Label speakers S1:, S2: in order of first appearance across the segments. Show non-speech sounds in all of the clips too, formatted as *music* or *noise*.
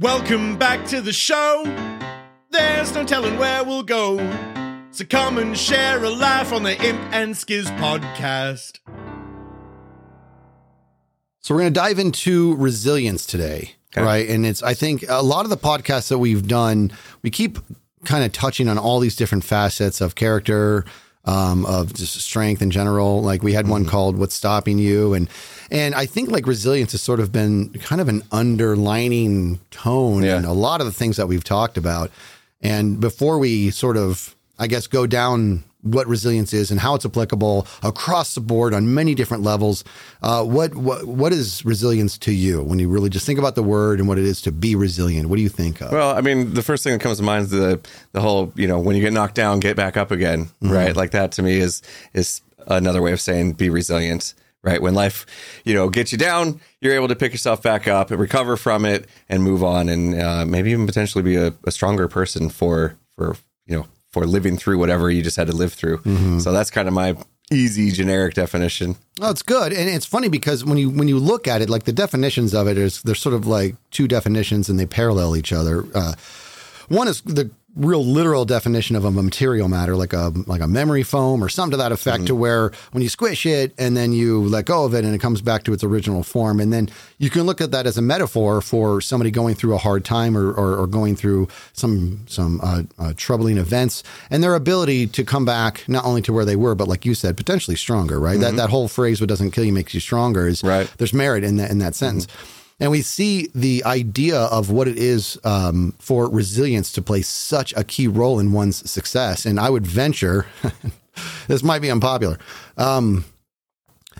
S1: Welcome back to the show. There's no telling where we'll go. So come and share a laugh on the Imp and Skizz podcast.
S2: So we're going to dive into resilience today,
S3: Okay.
S2: right? And it's I think a lot of the podcasts that we've done, we keep kind of touching on all these different facets of character, um, of just strength in general. Like we had one called "What's Stopping You," and and I think like resilience has sort of been kind of an underlining tone
S3: Yeah.
S2: in a lot of the things that we've talked about. And before we sort of, I guess, go down what resilience is and how it's applicable across the board on many different levels, uh, what what what is resilience to you when you really just think about the word and what it is to be resilient? What do you think of?
S3: Well, I mean, the first thing that comes to mind is the the whole, you know, when you get knocked down, get back up again,
S2: Mm-hmm.
S3: right? Like that to me is is another way of saying be resilient, right? When life, you know, gets you down, you're able to pick yourself back up and recover from it and move on, and uh, maybe even potentially be a, a stronger person for for for living through whatever you just had to live through.
S2: Mm-hmm.
S3: So that's kind of my easy generic definition.
S2: Oh, it's good, and it's funny because when you when you look at it, like the definitions of it is they're sort of like two definitions and they parallel each other. Uh, one is the real literal definition of a material matter, like a like a memory foam or something to that effect, to where when you squish it and then you let go of it and it comes back to its original form, and then you can look at that as a metaphor for somebody going through a hard time or or, or going through some some uh, uh, troubling events and their ability to come back not only to where they were, but like you said, potentially stronger. Right? That that whole phrase "what doesn't kill you makes you stronger" is
S3: Right.
S2: there's merit in that in that sentence. And we see the idea of what it is um, for resilience to play such a key role in one's success. And I would venture, *laughs* this might be unpopular. Um,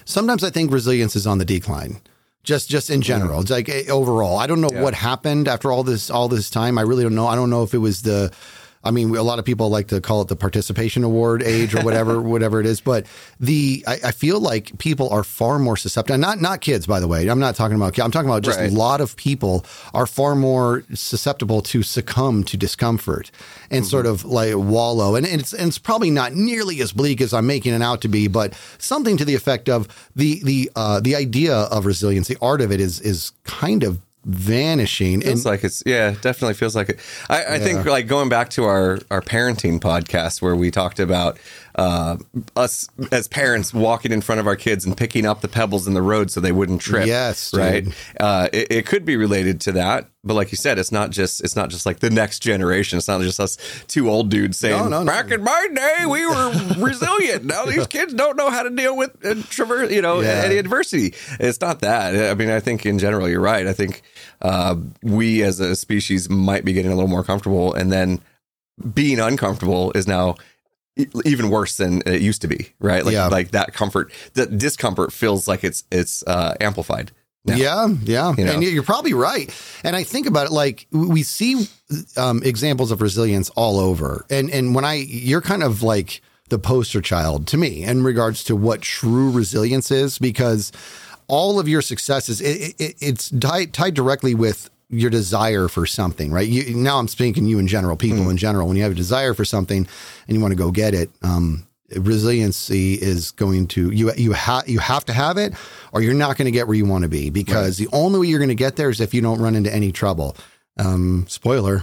S2: sometimes I think resilience is on the decline. Just, just in general, it's like eh, overall. I don't know what happened after all this, all this time. I really don't know. I don't know if it was the, I mean, a lot of people like to call it the participation award age or whatever, *laughs* whatever it is. But the I, I feel like people are far more susceptible. Not not kids, by the way. I'm not talking about. kids. I'm talking about just
S3: Right.
S2: a lot of people are far more susceptible to succumb to discomfort and sort of like wallow. And, and it's and it's probably not nearly as bleak as I'm making it out to be, but something to the effect of the the uh, the idea of resilience, the art of it is is kind of vanishing.
S3: Feels like it's yeah, definitely feels like it. I, I think like going back to our our parenting podcast where we talked about uh, us as parents walking in front of our kids and picking up the pebbles in the road so they wouldn't trip.
S2: Yes, dude.
S3: right. Uh, it, it could be related to that, but like you said, it's not just it's not just like the next generation. It's not just us two old dudes saying,
S2: No, no, no.
S3: "Back in my day, we were *laughs* resilient. Now these kids don't know how to deal with and traverse, you know,
S2: Yeah.
S3: any adversity." It's not that. I mean, I think in general, you're right. I think uh, we as a species might be getting a little more comfortable, and then being uncomfortable is now even worse than it used to be. Right? Like
S2: Yeah.
S3: like that comfort, that discomfort feels like it's it's uh, amplified. now.
S2: Yeah, yeah,
S3: You know?
S2: and you're probably right. And I think about it like we see um, examples of resilience all over. And and when I you're kind of like the poster child to me in regards to what true resilience is, because all of your successes it, it, it's tied, tied directly with your desire for something, right? You, now I'm speaking you in general, people in general. When you have a desire for something and you want to go get it, um, resiliency is going to you you have you have to have it or you're not going to get where you want to be because the only way you're going to get there is if you don't run into any trouble. Um spoiler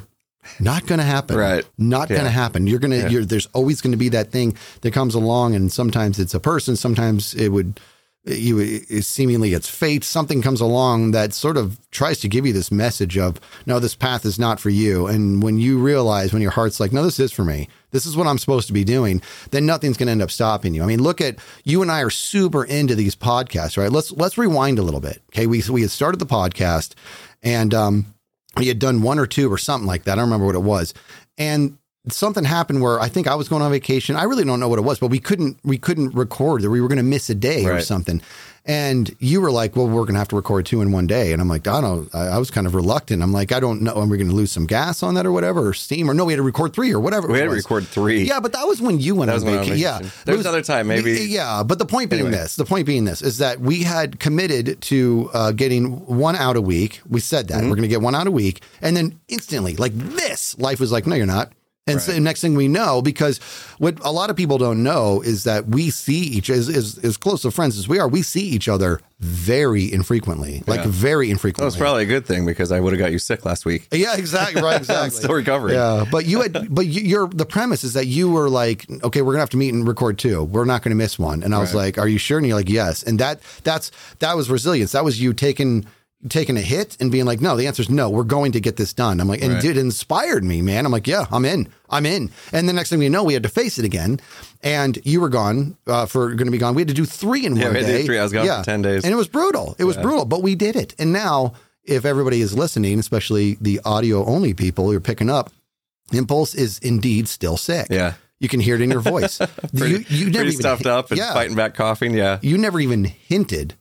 S2: not going to happen.
S3: Right.
S2: not going to happen. You're going to you're there's always going to be that thing that comes along and sometimes it's a person sometimes it would you it, seemingly it's fate. Something comes along that sort of tries to give you this message of no this path is not for you. And when you realize when your heart's like no this is for me. This is what i'm supposed to be doing then nothing's going to end up stopping you. I mean look at you and i are super into these podcasts right? Let's let's rewind a little bit okay? We we had started the podcast and um we had done one or two or something like that. I don't remember what it was. And something happened where I think I was going on vacation. I really don't know what it was, but we couldn't we couldn't record that we were going to miss a day or something. And you were like, "Well, we're going to have to record two in one day." And I'm like, "I don't." I I was kind of reluctant. I'm like, "I don't know. Are we going to lose some gas on that or whatever, or steam, or no? We had to record three or whatever.
S3: We had to record three.
S2: Yeah, but that was when you went
S3: That
S2: on
S3: I
S2: vacation. Yeah.
S3: There was another time, maybe-
S2: Yeah, but the point being
S3: Anyway.
S2: this: the point being this is that we had committed to uh, getting one out a week. We said
S3: Mm-hmm.
S2: that we're going to get one out a week, and then instantly, like this, life was like, "No, you're not." And so next thing we know, because what a lot of people don't know is that we see each as as, as close of friends as we are, we see each other very infrequently, like very
S3: That
S2: infrequently.
S3: was probably a good thing because I would have got you sick last week.
S2: yeah, exactly, right,
S3: I'm *laughs*
S2: exactly.
S3: still recovering.
S2: Yeah, but you had, *laughs* but you, your the premise is that you were like, okay, we're gonna have to meet and record two. We're not gonna miss one. And I was
S3: Right.
S2: like, are you sure? And you're like, yes. And that that's that was resilience. That was you taking taking a hit and being like, no, the answer is no. We're going to get this done. I'm like, and
S3: Right.
S2: it inspired me, man. I'm like, yeah, I'm in. I'm in. And the next thing we know, we had to face it again. And you were gone uh, for going to be gone. We had to do three in
S3: Yeah,
S2: one
S3: we had to do
S2: day.
S3: three. I was gone for 10 days.
S2: and it was brutal. It was brutal, but we did it. And now, if everybody is listening, especially the audio only people who are picking up, Impulse is indeed still sick.
S3: Yeah.
S2: You can hear it in your *laughs* voice.
S3: Pretty,
S2: you, you never even,
S3: stuffed up and
S2: yeah,
S3: fighting back coughing. Yeah.
S2: You never even hinted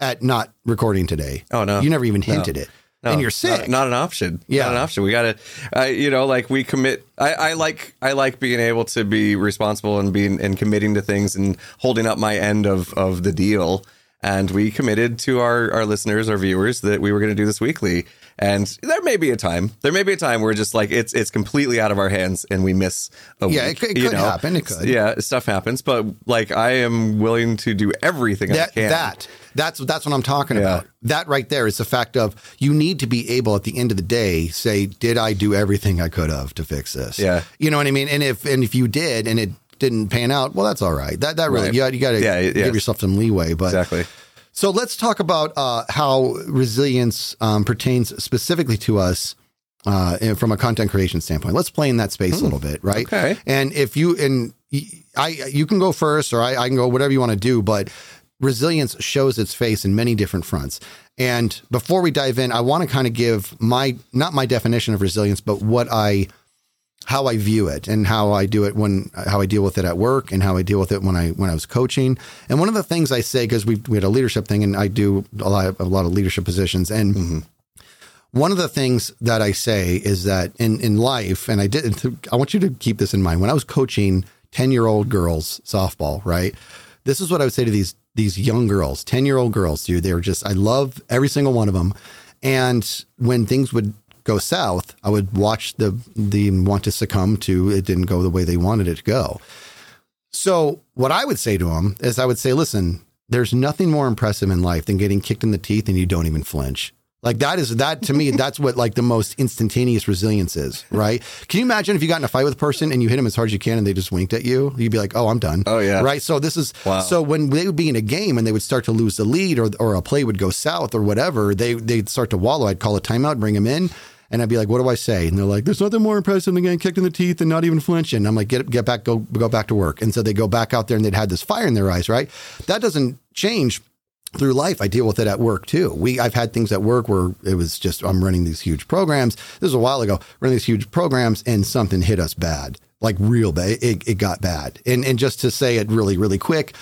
S2: at not recording today.
S3: Oh, no.
S2: You never even
S3: No.
S2: hinted it.
S3: No,
S2: and you're
S3: not-
S2: sick.
S3: Not, an option.
S2: Yeah.
S3: Not an option. We got to, uh, you know, like we commit. I, I like, I like being able to be responsible and being and committing to things and holding up my end of of the deal. And we committed to our our listeners, our viewers, that we were going to do this weekly. And there may be a time, there may be a time where just like it's it's completely out of our hands and we miss a
S2: Yeah,
S3: week,
S2: it could- it
S3: you
S2: could happen. It could.
S3: Yeah, stuff happens. But like I am willing to do everything I
S2: that
S3: can.
S2: that that's that's what I'm talking
S3: Yeah.
S2: about. That right there is the fact of you need to be able at the end of the day say, did I do everything I could have to fix this?
S3: Yeah.
S2: you know what I mean. And if and if you did and it didn't pan out, well, that's all right. That that really
S3: Right.
S2: you got you got to
S3: Yeah,
S2: give
S3: yes.
S2: yourself some leeway. But
S3: exactly.
S2: So let's talk about uh, how resilience um, pertains specifically to us uh, from a content creation standpoint. Let's play in that space a little bit, right?
S3: Hmm. Okay.
S2: And if you and I, you can go first, or I, I can go, whatever you want to do. But resilience shows its face in many different fronts. And before we dive in, I want to kind of give my not my definition of resilience, but what I how I view it and how I do it when how I deal with it at work and how I deal with it when I when I was coaching. And one of the things I say because we we had a leadership thing and I do a lot of, a lot of leadership positions and mm-hmm. one of the things that I say is that in in life and I did I want you to keep this in mind when I was coaching 10-year-old girls softball, right? This is what I would say to these these young girls, 10-year-old girls, dude. They were just I love every single one of them. And when things would go south, I would watch the the want to succumb to it didn't go the way they wanted it to go. So what I would say to them is I would say, listen, there's nothing more impressive in life than getting kicked in the teeth and you don't even flinch. Like that is that to me, that's what like the most instantaneous resilience is, right? Can you imagine if you got in a fight with a person and you hit them as hard as you can and they just winked at you? You'd be like, oh, I'm done.
S3: Oh, yeah.
S2: Right. So this is
S3: Wow.
S2: so when they would be in a game and they would start to lose the lead or or a play would go south or whatever, they they'd start to wallow. I'd call a timeout, bring them in. And I'd be like, "What do I say?" And they're like, "There's nothing more impressive than getting kicked in the teeth and not even flinching." I'm like, "Get get back, go go back to work." And so they go back out there and they'd had this fire in their eyes, right? That doesn't change through life. I deal with it at work too. We I've had things at work where it was just I'm running these huge programs. This was a while ago, running these huge programs, and something hit us bad, like real bad. It, it got bad, and and just to say it really really quick,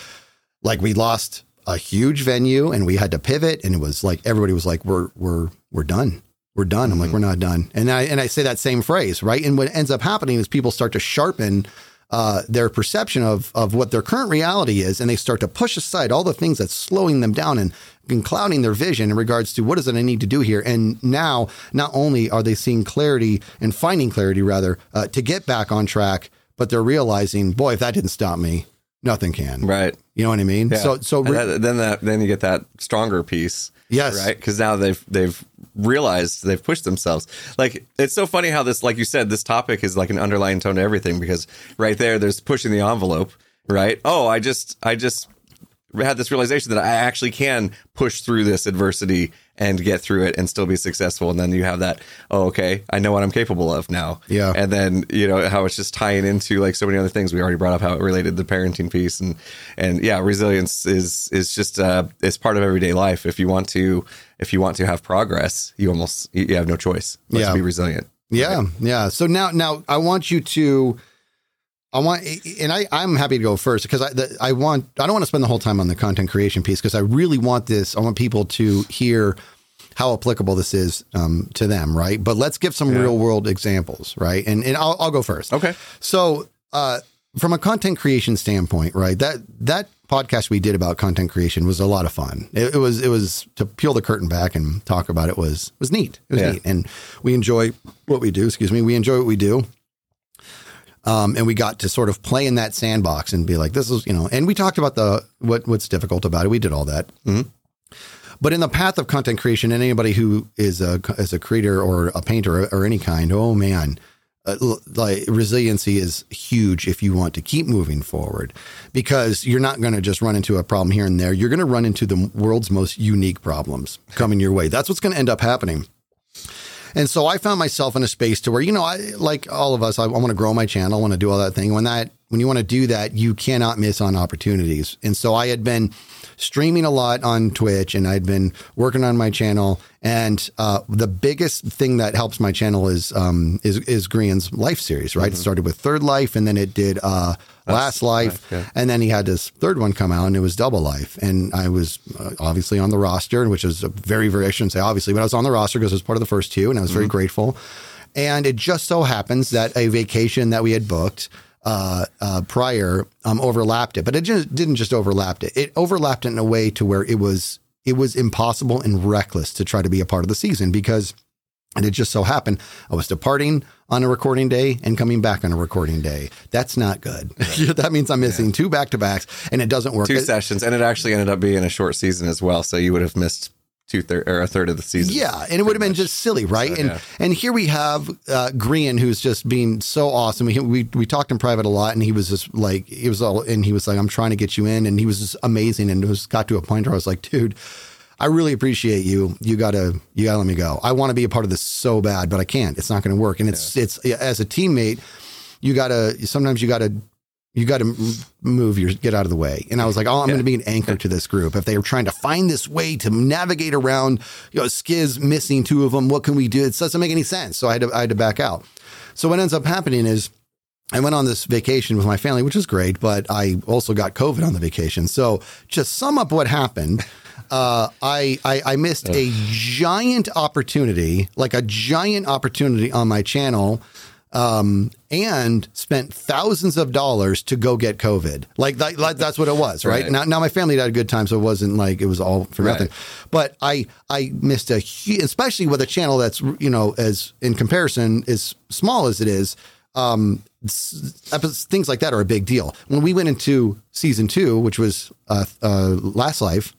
S2: like we lost a huge venue and we had to pivot, and it was like everybody was like, "We're we're we're done." We're done. I'm like, we're not done. And I and I say that same phrase, right? And what ends up happening is people start to sharpen uh, their perception of of what their current reality is, and they start to push aside all the things that's slowing them down and, and clouding their vision in regards to what is it I need to do here. And now, not only are they seeing clarity and finding clarity, rather, uh, to get back on track, but they're realizing, boy, if that didn't stop me, nothing can.
S3: Right.
S2: You know what I mean?
S3: Yeah.
S2: So, so
S3: And that- then that then you get that stronger piece.
S2: Yes.
S3: Right. Because now they've they've realized they've pushed themselves. Like it's so funny how this, like you said, this topic is like an underlying tone to everything. Because right there, there's pushing the envelope. Right. Oh, I just I just had this realization that I actually can push through this adversity and get through it and still be successful. And then you have that, oh, okay, I know what I'm capable of now.
S2: Yeah.
S3: And then, you know, how it's just tying into like so many other things. We already brought up how it related to the parenting piece and and yeah, resilience is is just uh it's part of everyday life. If you want to if you want to have progress, you almost you have no choice
S2: Yeah.
S3: be resilient.
S2: Yeah, yeah. So now, now I want you to, I want, and I, I'm happy to go first because I, the, I want, I don't want to spend the whole time on the content creation piece because I really want this. I want people to hear how applicable this is um, to them, right? But let's give some real world examples, right? And and I'll, I'll go first.
S3: Okay.
S2: So, uh, from a content creation standpoint, right? That that podcast we did about content creation was a lot of fun. It, it was it was to peel the curtain back and talk about it was was neat. It was
S3: Yeah.
S2: neat, and we enjoy what we do. Excuse me, we enjoy what we do. Um, and we got to sort of play in that sandbox and be like, this is, you know, and we talked about the what what's difficult about it. We did all that. But in the path of content creation, and anybody who is a as a creator or a painter or, or any kind, oh man, uh, like resiliency is huge if you want to keep moving forward, because you're not going to just run into a problem here and there. You're going to run into the world's most unique problems coming your way. That's what's going to end up happening. And so I found myself in a space to where, you know, I like all of us, I, I want to grow my channel, I want to do all that thing. When that, when you want to do that, you cannot miss on opportunities. And so I had been streaming a lot on Twitch and I'd been working on my channel. And uh, the biggest thing that helps my channel is um, is is Grian's life series, right? It started with Third Life and then it did uh, Last Life.
S3: yeah.
S2: And then he had this third one come out and it was Double Life. And I was uh, obviously on the roster, which is a very, very, I shouldn't say obviously, but I was on the roster because it was part of the first two and I was very grateful. And it just so happens that a vacation that we had booked uh, uh, prior um, overlapped it, but it just didn't just overlap it. It overlapped it in a way to where it was it was impossible and reckless to try to be a part of the season because and it just so happened I was departing on a recording day and coming back on a recording day. That's not good. *laughs* that means I'm missing two back to backs and it doesn't work.
S3: Two
S2: It-
S3: sessions, and it actually ended up being a short season as well. So you would have missed two third or a third of the season.
S2: Yeah, and it would have been just silly, right? and
S3: yeah.
S2: and here we have uh, Grian, who's just being so awesome. We, we we talked in private a lot, and he was just like he was all, and he was like, "I'm trying to get you in," and he was just amazing. And it was got to a point where I was like, "Dude." I really appreciate you. You gotta, you gotta let me go. I want to be a part of this so bad, but I can't. It's not going to work. And it's, it's as a teammate, you gotta. Sometimes you gotta you got to move your get out of the way. And I was like, oh, I'm going to be an anchor to this group. If they were trying to find this way to navigate around, you know, Skizz missing two of them, what can we do? It doesn't make any sense. So I had to, I had to back out. So what ends up happening is I went on this vacation with my family, which was great, but I also got COVID on the vacation. So just sum up what happened. Uh, I, I I missed a giant opportunity, like a giant opportunity on my channel, um, and spent thousands of dollars to go get COVID. Like, that, like that's what it was, right?
S3: Right.
S2: Now, now my family had a good time, so it wasn't like it was all for
S3: Right.
S2: nothing. But I I missed a huge, especially with a channel that's you know as in comparison as small as it is. Um, things like that are a big deal. When we went into season two, which was uh, uh, Last Life,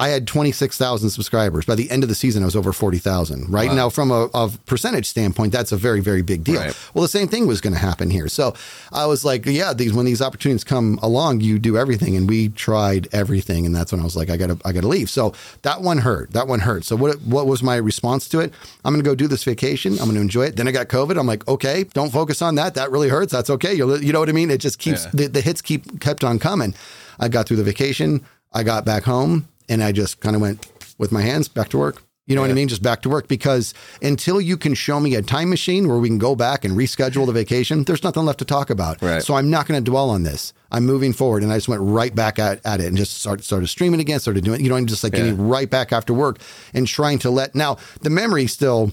S2: I had 26,000 subscribers. By the end of the season, I was over 40,000, right? Now, from a, a percentage standpoint, that's a very, very big deal.
S3: Right.
S2: Well, the same thing was going to happen here. So I was like, yeah, these, when these opportunities come along, you do everything. And we tried everything. And that's when I was like, I gotta, I gotta leave. So that one hurt. That one hurt. So what, what was my response to it? I'm going to go do this vacation. I'm going to enjoy it. Then I got COVID. I'm like, okay, don't focus on that. That really hurts. That's okay. You'll, you know what I mean? It just keeps,
S3: Yeah.
S2: the, the hits keep kept on coming. I got through the vacation. I got back home and I just kind of went with my hands back to work. You know what I mean? Just back to work because until you can show me a time machine where we can go back and reschedule the vacation, there's nothing left to talk about.
S3: Right.
S2: So I'm not going to dwell on this. I'm moving forward, and I just went right back at, at it and just started started streaming again. Started doing, you know, I'm just like getting right back after work and trying to let now the memory still.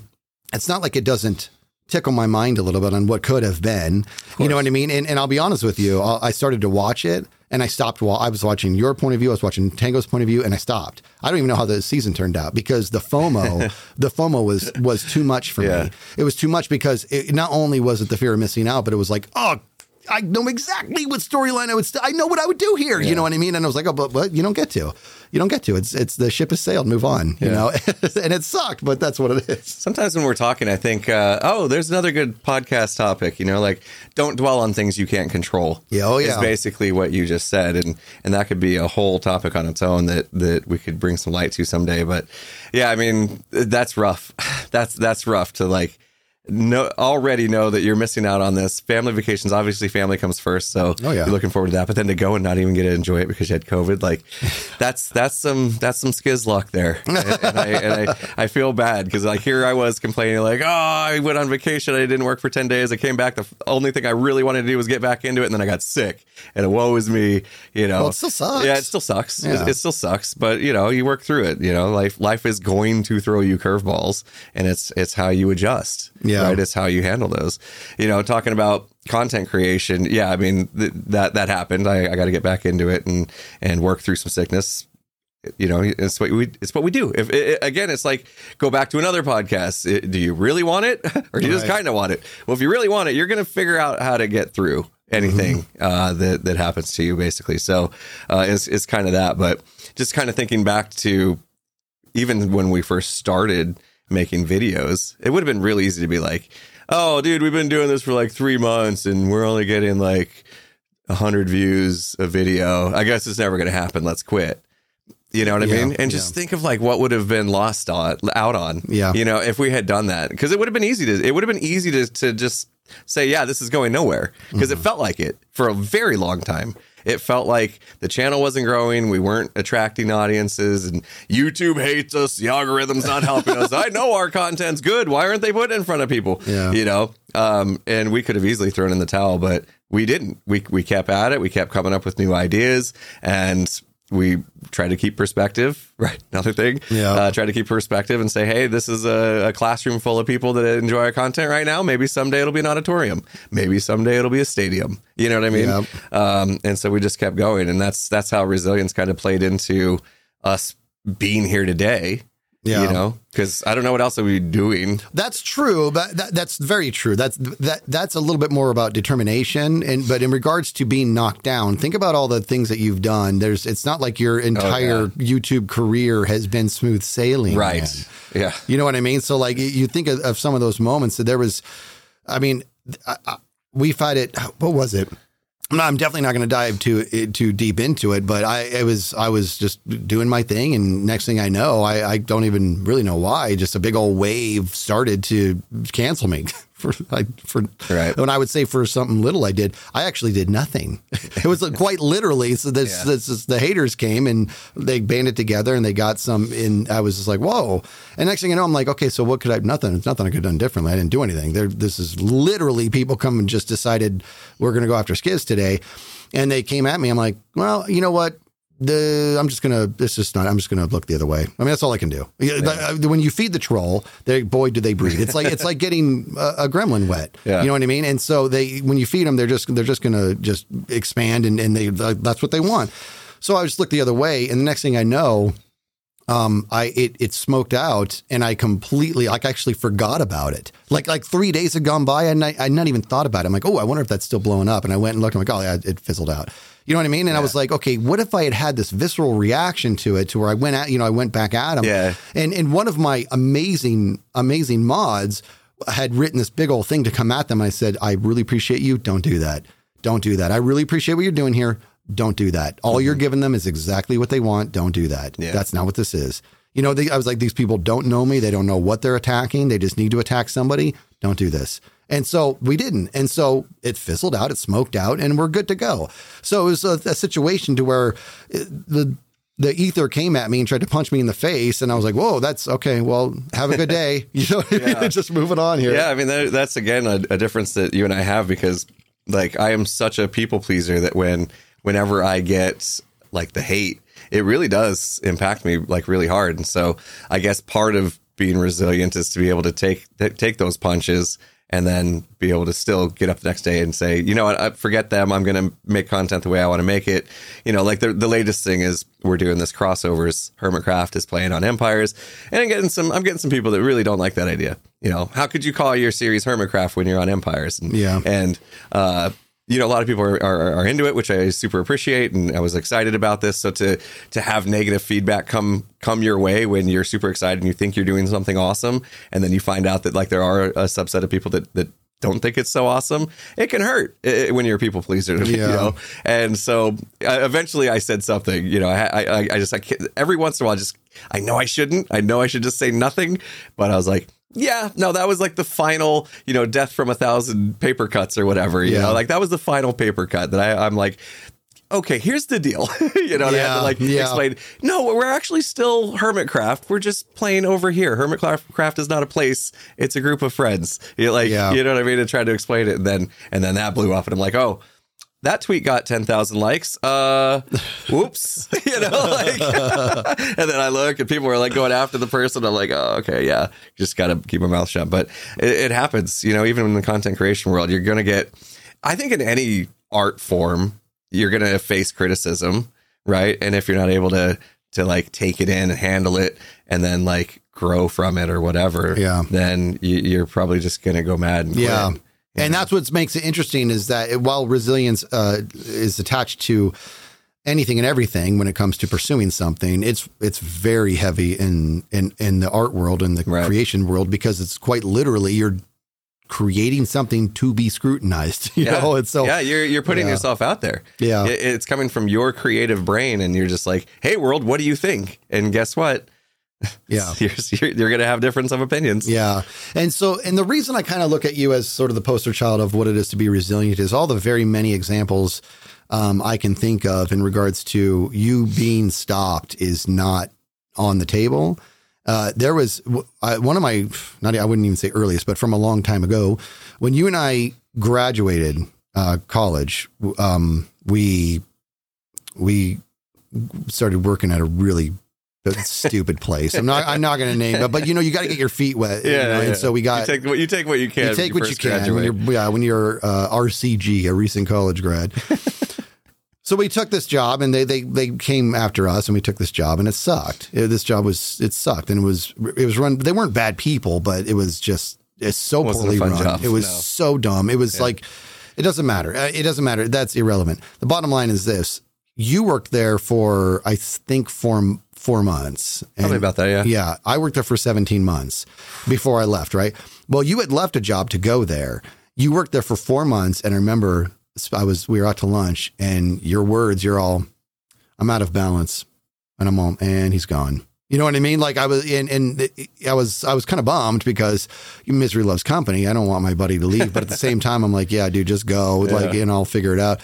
S2: It's not like it doesn't tickle my mind a little bit on what could have been. You know what I mean? And, and I'll be honest with you, I I started to watch it and I stopped while I was watching your point of view. I was watching Tango's point of view and I stopped. I don't even know how the season turned out because the FOMO, *laughs* the FOMO was, was too much for
S3: Yeah.
S2: me. It was too much because it, not only was it the fear of missing out, but it was like, oh, I know exactly what storyline I would. St- I know what I would do here. You know what I mean? And I was like, oh, but, but you don't get to. You don't get to. It's it's the ship has sailed. Move on. You know, *laughs* and it sucked, but that's what it is.
S3: Sometimes when we're talking, I think, uh, oh, there's another good podcast topic. You know, like don't dwell on things you can't control.
S2: Yeah, oh,
S3: Is
S2: yeah.
S3: basically what you just said, and and that could be a whole topic on its own that that we could bring some light to someday. But yeah, I mean, that's rough. *laughs* That's that's rough to like. No, already know that you're missing out on this. Family vacations, obviously, family comes first, so
S2: Oh, yeah.
S3: you're looking forward to that. But then to go and not even get to enjoy it because you had COVID, like *laughs* that's that's some that's some Skizz luck there. *laughs* And, and I and I, I feel bad because like here I was complaining like, oh, I went on vacation, I didn't work for ten days, I came back. The only thing I really wanted to do was get back into it, and then I got sick, and woe is me. You know,
S2: Well, it still sucks.
S3: Yeah, it still sucks. It- It, still sucks, but you know, you work through it. You know, life life is going to throw you curveballs, and it's it's how you adjust.
S2: Yeah.
S3: right. It's how you handle those. You know, talking about content creation. Yeah, I mean th- that that happened. I, I got to get back into it and and work through some sickness. you know, it's what we it's what we do. If it, again, it's like go back to another podcast. It- do you really want it, *laughs* or do you just kind of want it? Well, if you really want it, you're going to figure out how to get through anything
S2: Mm-hmm.
S3: uh, that that happens to you, basically. So uh, it's it's kind of that. But just kind of thinking back to even when we first started making videos, it would have been really easy to be like, "Oh, dude, we've been doing this for like three months, and we're only getting like hundred views a video. I guess it's never going to happen. Let's quit." You know what I
S2: Yeah,
S3: mean? And just
S2: yeah.
S3: think of like what would have been lost on out on.
S2: Yeah.
S3: You know, if we had done that, because it would have been easy to. It would have been easy to to just say, "Yeah, this is going nowhere," because
S2: Mm-hmm.
S3: it felt like it for a very long time. It felt like the channel wasn't growing. We weren't attracting audiences, and YouTube hates us. The algorithm's not helping us. I know our content's good. Why aren't they putting it in front of people?
S2: Yeah.
S3: You know, um, and we could have easily thrown in the towel, but we didn't. We we kept at it. We kept coming up with new ideas, and we try to keep perspective. Right, another thing.
S2: Yeah.
S3: Uh, try to keep perspective and say, hey, this is a, a classroom full of people that enjoy our content right now. Maybe someday it'll be an auditorium. Maybe someday it'll be a stadium. You know what I mean?
S2: Yep.
S3: Um, and so we just kept going, and that's that's how resilience kind of played into us being here today.
S2: Yeah.
S3: You know, because I don't know what else are we doing.
S2: That's true, but that, that's very true. That's that that's a little bit more about determination. And but in regards to being knocked down, think about all the things that you've done. There's it's not like your oh, entire YouTube career has been smooth sailing,
S3: Right.
S2: man.
S3: Yeah.
S2: You know what I mean? So like you think of, of some of those moments that there was, I mean, I, I, we fight it. What was it? No, I'm definitely not going to dive too eh, too deep into it, but I it was I was just doing my thing, and next thing I know, I, I don't even really know why. Just a big old wave started to cancel me *laughs* for I, for
S3: Right.
S2: when I would say for something little I did. I actually did nothing. *laughs* It was quite literally. So this,
S3: Yeah.
S2: this, the haters came and they banded together and they got some. And I was just like, whoa. And next thing you know, I'm like, okay, so what could I? Nothing. It's nothing I could have done differently. I didn't do anything. There, this is literally people come and just decided we're going to go after Skizz today, and they came at me. I'm like, well, you know what? The I'm just gonna. This is not. I'm just gonna look the other way. I mean, that's all I can do. Yeah, uh, When you feed the troll, they boy do they breed. It's like it's like getting a, a gremlin wet.
S3: Yeah.
S2: You know what I mean? And so they when you feed them, they're just they're just gonna just expand and and they that's what they want. So I just looked the other way, and the next thing I know, um, I it it smoked out, and I completely like actually forgot about it. Like like three days had gone by, and I I'd not even thought about it. I'm like, oh, I wonder if that's still blowing up. And I went and looked. I'm like, oh yeah, it fizzled out. You know what I mean? And I was like, okay, what if I had had this visceral reaction to it, to where I went at, you know, I went back at him.
S3: Yeah.
S2: And and one of my amazing amazing mods had written this big old thing to come at them. I said, I really appreciate you. Don't do that. Don't do that. I really appreciate what you're doing here. Don't do that. All mm-hmm. you're giving them is exactly what they want. Don't do that.
S3: Yeah.
S2: That's not what this is. You know, they, I was like, these people don't know me. They don't know what they're attacking. They just need to attack somebody. Don't do this. And so we didn't. And so it fizzled out, it smoked out, and we're good to go. So it was a, a situation to where it, the the ether came at me and tried to punch me in the face, and I was like, "Whoa, that's okay. Well, have a good day. *laughs* You know, *laughs* *laughs* just moving on here."
S3: Yeah, I mean that, that's again a, a difference that you and I have because like I am such a people pleaser that when whenever I get like the hate, it really does impact me like really hard. And so I guess part of being resilient is to be able to take take those punches and then be able to still get up the next day and say, you know what, I forget them. I'm going to make content the way I want to make it. You know, like the, the latest thing is we're doing this crossovers. Hermitcraft is playing on Empires, and I'm getting some. I'm getting some people that really don't like that idea. You know, how could you call your series Hermitcraft when you're on Empires? And,
S2: Yeah.
S3: and uh, you know, a lot of people are, are, are into it, which I super appreciate, and I was excited about this. So to to have negative feedback come come your way when you're super excited and you think you're doing something awesome, and then you find out that like there are a subset of people that that don't think it's so awesome, it can hurt eh, when you're a people pleaser. *laughs* You know? And so uh, eventually I said something, you know, I, I, I just, I every once in a while, I just, I know I shouldn't, I know I should just say nothing, but I was like, yeah, no, that was like the final, you know, death from a thousand paper cuts or whatever, you
S2: Yeah.
S3: know, like that was the final paper cut that I, I'm like, okay, here's the deal. *laughs* you know, and I had to like
S2: yeah.
S3: explain, no, we're actually still Hermitcraft. We're just playing over here. Hermitcraft is not a place. It's a group of friends. You know, like,
S2: Yeah.
S3: you know what I mean? And try to explain it. And then, and then that blew up and I'm like, oh, that tweet got 10,000 likes. Uh, *laughs* whoops. *laughs* you know, like, *laughs* and then I look and people are like going after the person. I'm like, oh, okay, yeah, just got to keep my mouth shut. But it, it happens, you know, even in the content creation world, you're going to get, I think in any art form, you're going to face criticism, right? And if you're not able to, to like take it in and handle it and then like grow from it or whatever,
S2: Yeah.
S3: then you, you're probably just gonna go mad. And
S2: Yeah.
S3: quit.
S2: And that's what makes it interesting is that it- while resilience uh, is attached to anything and everything when it comes to pursuing something, it's it's very heavy in in in the art world and the
S3: Right.
S2: creation world because it's quite literally you're creating something to be scrutinized. *laughs* You
S3: yeah.
S2: know, it's so
S3: yeah, you're you're putting
S2: Yeah.
S3: yourself out there.
S2: Yeah.
S3: It- it's coming from your creative brain, and you're just like, "Hey, world, what do you think?" And guess what?
S2: Yeah. *laughs*
S3: You're you're, you're gonna have difference of opinions.
S2: Yeah. And so, and the reason I kind of look at you as sort of the poster child of what it is to be resilient is all the very many examples um, I can think of in regards to you being stopped is not on the table. Uh, there was I, one of my, not I wouldn't even say earliest, but from a long time ago, when you and I graduated uh, college, um, we we started working at a really stupid place. I'm not I'm not going to name it, but you know you got to get your feet wet. you know, and so we got
S3: you take what you take what you can.
S2: you take
S3: when
S2: what you can when you're yeah when you're uh, RCG, a recent college grad. *laughs* so we took this job, and they they they came after us, and we took this job, and it sucked. It- this job was it sucked, and it was it was run. They weren't bad people, but it was just it's so
S3: Wasn't
S2: poorly run.
S3: job,
S2: it was
S3: no.
S2: so dumb. It was like it doesn't matter. Uh, It doesn't matter. That's irrelevant. The bottom line is this: you worked there for I think four four months.
S3: Tell me
S2: And-
S3: about that. Yeah.
S2: yeah, I worked there for 17 months before I left, right? Well, you had left a job to go there. You worked there for four months, and I remember I was we were out to lunch, and your words, you're all, I'm out of balance, and I'm all, and he's gone. You know what I mean? Like I was, and and I was I was kind of bummed because misery loves company. I don't want my buddy to leave, but at the same *laughs* time, I'm like, yeah, dude, just go, like, and I'll figure it out.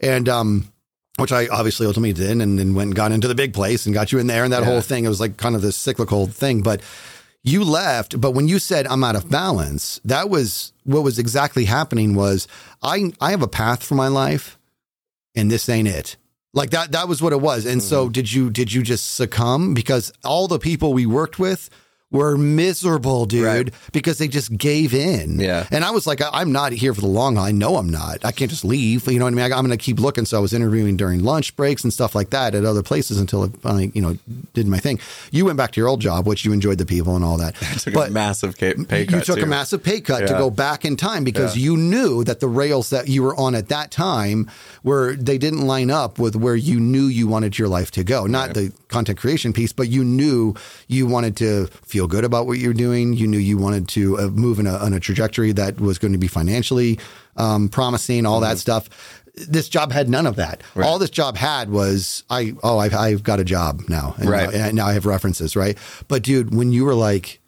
S2: And um, which I obviously ultimately did, and then went and got into the big place and got you in there, and that
S3: Yeah.
S2: whole thing. It was like kind of this cyclical thing, but you left. But when you said I'm out of balance, that was what was exactly happening. Was I I have a path for my life, and this ain't it. Like that that was what it was. And so
S3: Mm-hmm.
S2: did you did you just succumb because all the people we worked with were miserable, dude,
S3: Right.
S2: because they just gave in.
S3: Yeah.
S2: And I was like, I- I'm not here for the long haul. I know I'm not. I can't just leave. You know what I mean? I, I'm going to keep looking. So I was interviewing during lunch breaks and stuff like that at other places until I finally, you know, did my thing. You went back to your old job, which you enjoyed the people and all that. *laughs*
S3: I took
S2: but
S3: a massive pay cut.
S2: you took
S3: too.
S2: a massive pay cut to go back in time because you knew that the rails that you were on at that time were they didn't line up with where you knew you wanted your life to go. Not the content creation piece, but you knew you wanted to feel good about what you're doing. You knew you wanted to uh, move in a, on a trajectory that was going to be financially um, promising, all that stuff. This job had none of that. All this job had was I oh I, I've got a job now, and
S3: Right.
S2: now, and now I have references, right? But dude, when you were like,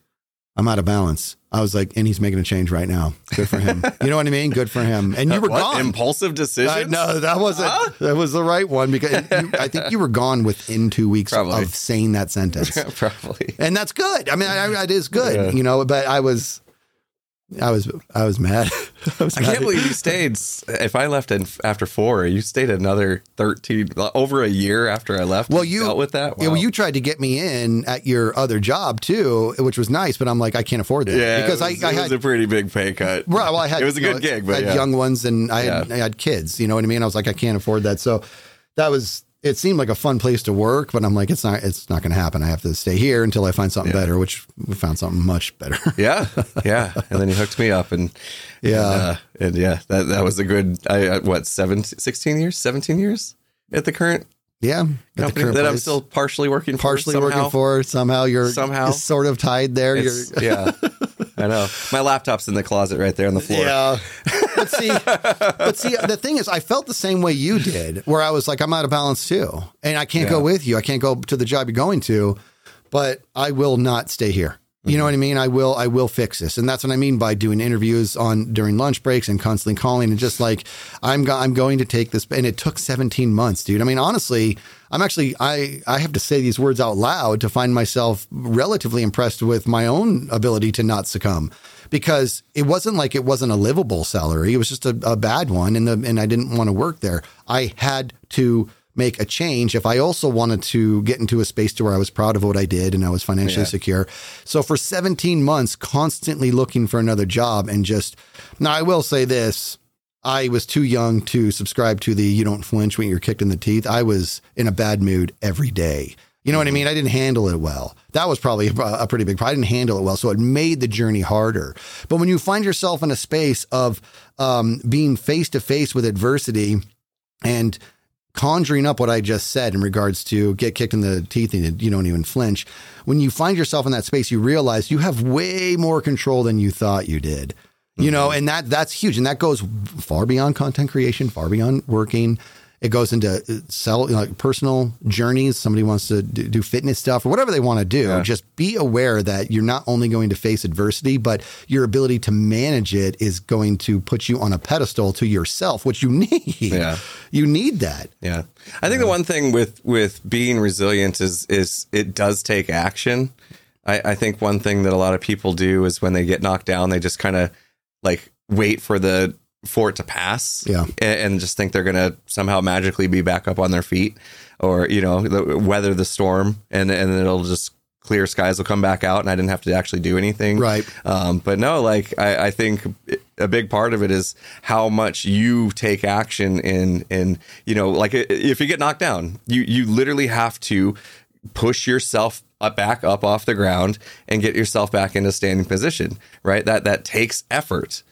S2: I'm out of balance. I was like, and he's making a change right now. Good for him. you know what I mean? Good for him. And you were
S3: What?
S2: gone.
S3: Impulsive
S2: decision? No, that wasn't. That was the right one because you, I think you were gone within two weeks
S3: Probably.
S2: of saying that sentence, *laughs*
S3: Probably.
S2: and that's good. I mean, I, I, it is good,
S3: Yeah.
S2: you know. But I was, I was, I was mad. *laughs* I, was
S3: I
S2: mad.
S3: can't believe you stayed. If I left in, after four, you stayed another thirteen, over a year after I left.
S2: Well, you
S3: dealt with that.
S2: Yeah, well, you tried to get me in at your other job too, which was nice. But I'm like, I can't afford that
S3: yeah,
S2: because
S3: it was,
S2: I, I had
S3: was a pretty big pay cut.
S2: Right. Well, I had
S3: it was a good
S2: know,
S3: gig,
S2: I
S3: but
S2: had
S3: yeah.
S2: young ones, and I had,
S3: Yeah.
S2: I had kids. You know what I mean? I was like, I can't afford that. So that was. It seemed like a fun place to work, but I'm like, it's not. It's not going to happen. I have to stay here until I find something better. Which we found something much better. *laughs*
S3: yeah, yeah, and then you hooked me up, and
S2: Yeah.
S3: and, uh, and yeah, that that was a good. I uh, what 17, 16 years, seventeen years at the current
S2: yeah.
S3: Company that I'm still partially working for.
S2: partially
S3: somehow.
S2: working for. Somehow you're
S3: Somehow.
S2: sort of tied there.
S3: Yeah, *laughs* I know. My laptop's in the closet right there on the floor.
S2: Yeah. *laughs* but see, but see, the thing is, I felt the same way you did, where I was like, I'm out of balance too, and I can't go with you. I can't go to the job you're going to, but I will not stay here. You know mm-hmm. what I mean? I will, I will fix this, and that's what I mean by doing interviews on during lunch breaks and constantly calling and just like I'm, go- I'm going to take this. And it took 17 months, dude. I mean, honestly, I'm actually, I, I have to say these words out loud to find myself relatively impressed with my own ability to not succumb because it wasn't like it wasn't a livable salary. It was just a, a bad one. And the, and I didn't want to work there. I had to make a change if I also wanted to get into a space to where I was proud of what I did and I was financially
S3: Yeah.
S2: secure. So for 17 months, constantly looking for another job and just, now I will say this. I was too young to subscribe to the you don't flinch when you're kicked in the teeth. I was in a bad mood every day. You know what I mean? I didn't handle it well. That was probably a, a pretty big problem. I didn't handle it well. So it made the journey harder. But when you find yourself in a space of um, being face to face with adversity and conjuring up what I just said in regards to get kicked in the teeth and you don't even flinch. When you find yourself in that space, you realize you have way more control than you thought you did. You know, mm-hmm. and that that's huge, and that goes far beyond content creation, far beyond working. It goes into uh, sell, you know, like personal journeys. Somebody wants to do fitness stuff or whatever they want to do.
S3: Yeah.
S2: Just be aware that you're not only going to face adversity, but your ability to manage it is going to put you on a pedestal to yourself, which you *laughs* need.
S3: Yeah.
S2: You need that.
S3: Yeah. I think the one thing with with being resilient is is it does take action. I, I think one thing that a lot of people do is when they get knocked down, they just kind of like wait for the for it to pass.
S2: Yeah.
S3: And, and just think they're gonna somehow magically be back up on their feet or, you know, the, weather the storm and and it'll just clear skies will come back out and I didn't have to actually do anything.
S2: Right.
S3: Um, but no, like I, I think a big part of it is how much you take action in, in you know, like if you get knocked down, you you literally have to push yourself up, back up off the ground and get yourself back into standing position. Right. That that takes effort.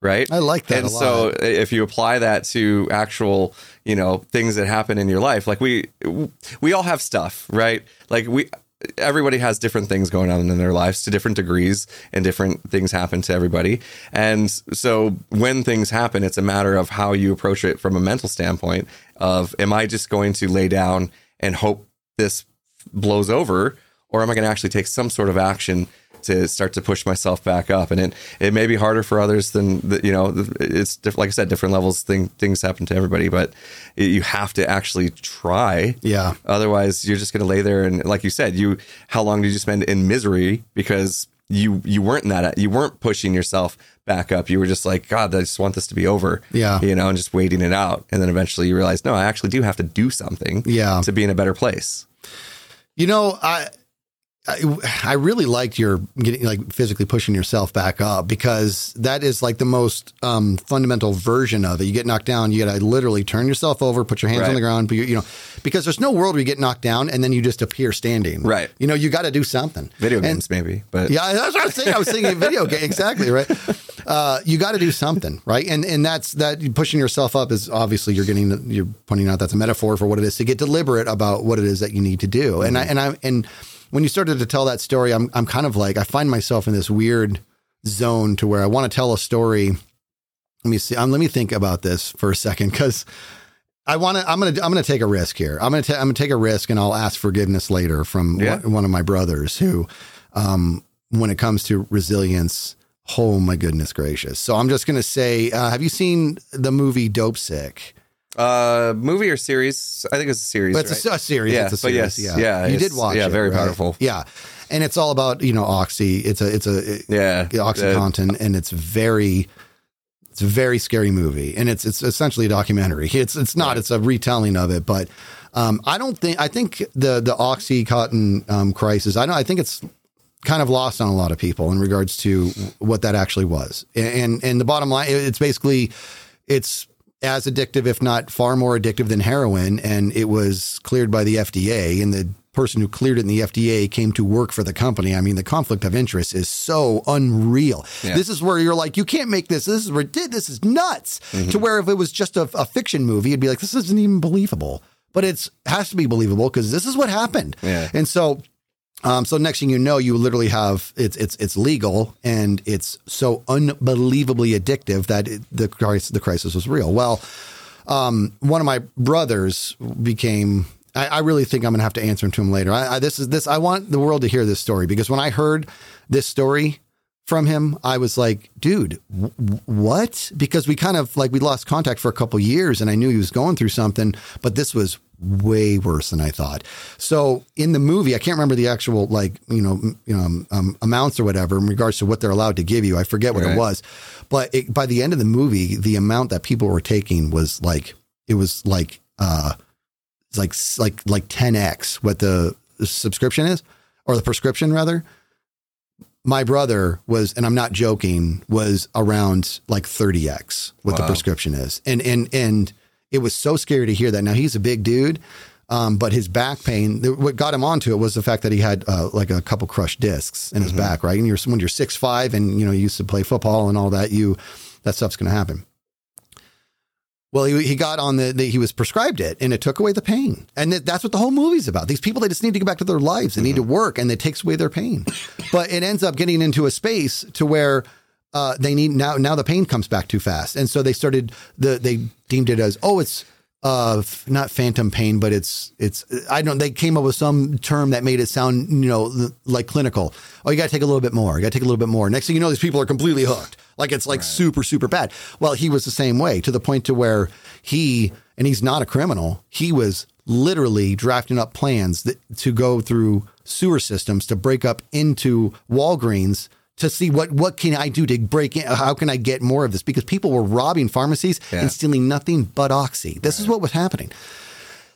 S3: Right.
S2: I like that
S3: And so
S2: lot.
S3: if you apply that to actual, you know, things that happen in your life, like we we all have stuff, right? Like we everybody has different things going on in their lives to different degrees and different things happen to everybody. And so when things happen, it's a matter of how you approach it from a mental standpoint of am I just going to lay down and hope this blows over or am I going to actually take some sort of action to start to push myself back up and it it may be harder for others than the, you know it's diff- like I said different levels thing, things happen to everybody but you have to actually try
S2: Yeah.
S3: otherwise you're just going to lay there and like you said you how long did you spend in misery because you you weren't in that you weren't pushing yourself back up you were just like god I just want this to be over
S2: Yeah.
S3: you know and just waiting it out and then eventually you realize no I actually do have to do something
S2: Yeah.
S3: to be in a better place
S2: You know, I, I I really liked your getting like physically pushing yourself back up because that is like the most um, fundamental version of it. You get knocked down, you got to literally turn yourself over, put your hands on the ground, but you, you know, because there's no world where you get knocked down and then you just appear standing.
S3: Right.
S2: You know, you got to do something.
S3: video
S2: And-
S3: games maybe but
S2: Yeah, that's what I was thinking. I was thinking video game. Exactly right. Uh, you got to do something, right? And and that's that pushing yourself up is obviously you're getting you're pointing out that's a metaphor for what it is to get deliberate about what it is that you need to do. And I and I and when you started to tell that story, I'm I'm kind of like I find myself in this weird zone to where I want to tell a story. Let me see. Um, let me think about this for a second because. I want to. I'm gonna. I'm gonna take a risk here. I'm gonna. Ta- I'm gonna take a risk, and I'll ask forgiveness later from
S3: Yeah.
S2: one, one of my brothers who, um, when it comes to resilience, oh my goodness gracious. So I'm just gonna say, uh, have you seen the movie Dopesick?
S3: Uh, movie or series? I think it's a series.
S2: But it's
S3: right?
S2: a, a series.
S3: Yeah,
S2: it's a
S3: but
S2: series.
S3: yes,
S2: yeah,
S3: yeah,
S2: You did watch
S3: yeah,
S2: it.
S3: very
S2: right?
S3: powerful.
S2: Yeah, and it's all about you know oxy. It's a. It's a.
S3: yeah,
S2: OxyContin, and it's very. It's a very scary movie, and it's it's essentially a documentary. It's it's not. It's a retelling of it, but um, I don't think. I think the the OxyContin um, crisis. I don't. I think it's kind of lost on a lot of people in regards to what that actually was. And and the bottom line, it's basically it's as addictive, if not far more addictive than heroin. And it was cleared by the FDA, and the person who cleared it in the FDA came to work for the company. I mean, the conflict of interest is so unreal.
S3: Yeah.
S2: This is where you're like, you can't make this. This is. This is nuts. Mm-hmm. To where if it was just a, a fiction movie, it'd be like, this isn't even believable. But it's has to be believable because this is what happened.
S3: Yeah.
S2: And so um, so next thing you know, you literally have it's it's it's legal and it's so unbelievably addictive that it, the crisis the crisis was real. Well, um, one of my brothers became. I, I really think I'm gonna have to answer him to him later. I, I, this is this. I want the world to hear this story because when I heard this story from him, I was like, dude, w- what? Because we kind of like we lost contact for a couple years, and I knew he was going through something, but this was way worse than I thought. So in the movie, I can't remember the actual like you know you know, um, um, amounts or whatever in regards to what they're allowed to give you. I forget what
S3: Right.
S2: it was, but it, by the end of the movie, the amount that people were taking was like it was like uh like like like 10x what the subscription is or the prescription rather my brother was and i'm not joking was around like 30x what the prescription is and and and it was so scary to hear that now he's a big dude Um, but his back pain, what got him onto it was the fact that he had uh, like a couple crushed discs in his back, right? And you're when you're six five and you know you used to play football and all that, you that stuff's going to happen. Well, he, he got on the, the he was prescribed it, and it took away the pain, and th- that's what the whole movie's about. These people they just need to go back to their lives, they need to work, and it takes away their pain. but it ends up getting into a space to where uh, they need now now the pain comes back too fast, and so they started the they deemed it as oh it's uh not phantom pain, but it's it's I don't they came up with some term that made it sound you know like clinical. Oh, you got to take a little bit more. You got to take a little bit more. Next thing you know, these people are completely hooked. Like it's like super super bad. Well, he was the same way to the point to where he and he's not a criminal. He was literally drafting up plans that, to go through sewer systems to break up into Walgreens to see what what can I do to break in. How can I get more of this? Because people were robbing pharmacies
S3: Yeah.
S2: and stealing nothing but oxy. This is what was happening.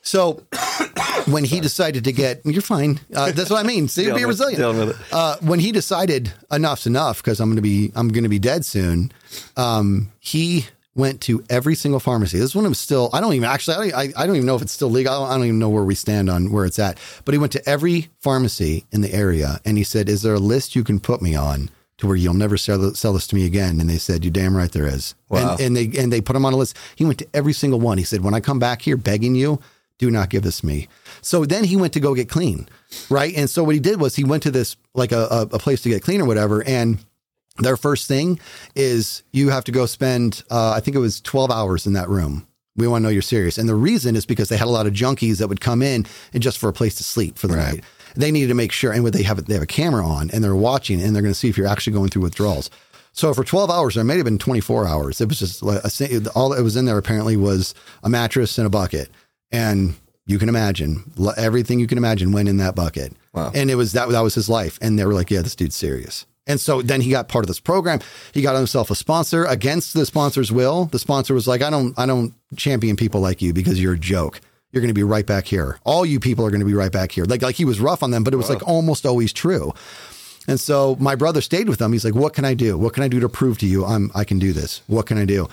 S2: So *coughs* when he decided to get, you're fine. Uh, that's what I mean.
S3: Dealing
S2: be resilient.
S3: with it.
S2: Uh, when he decided enough's enough because I'm going to be I'm going to be dead soon. Um, he went to every single pharmacy. This one was still. I don't even actually. I don't, I, I don't even know if it's still legal. I don't, I don't even know where we stand on where it's at. But he went to every pharmacy in the area and he said, "Is there a list you can put me on?" To where you'll never sell, sell this to me again, and they said, "You damn right there is."
S3: Wow.
S2: And, and they and they put him on a list. He went to every single one. He said, "When I come back here begging you, do not give this me. So then he went to go get clean, right? And so what he did was he went to this like a, a, a place to get clean or whatever, and their first thing is you have to go spend uh, I think it was twelve hours in that room. We want to know you're serious, and the reason is because they had a lot of junkies that would come in and just for a place to sleep for the night. They needed to make sure, and what they have they have a camera on, and they're watching, and they're going to see if you're actually going through withdrawals. So for 12 hours, or it may have been 24 hours. It was just a, all that was in there apparently was a mattress and a bucket. And you can imagine everything you can imagine went in that bucket.
S3: Wow.
S2: And it was that, that was his life. And they were like, yeah, this dude's serious. And so then he got part of this program. He got himself a sponsor against the sponsor's will. The sponsor was like, I don't, I don't champion people like you because you're a joke. You're going to be right back here. All you people are going to be right back here. Like, like he was rough on them, but it was like almost always true. And so my brother stayed with him. He's like, "What can I do? What can I do to prove to you I'm I can do this? What can I do?"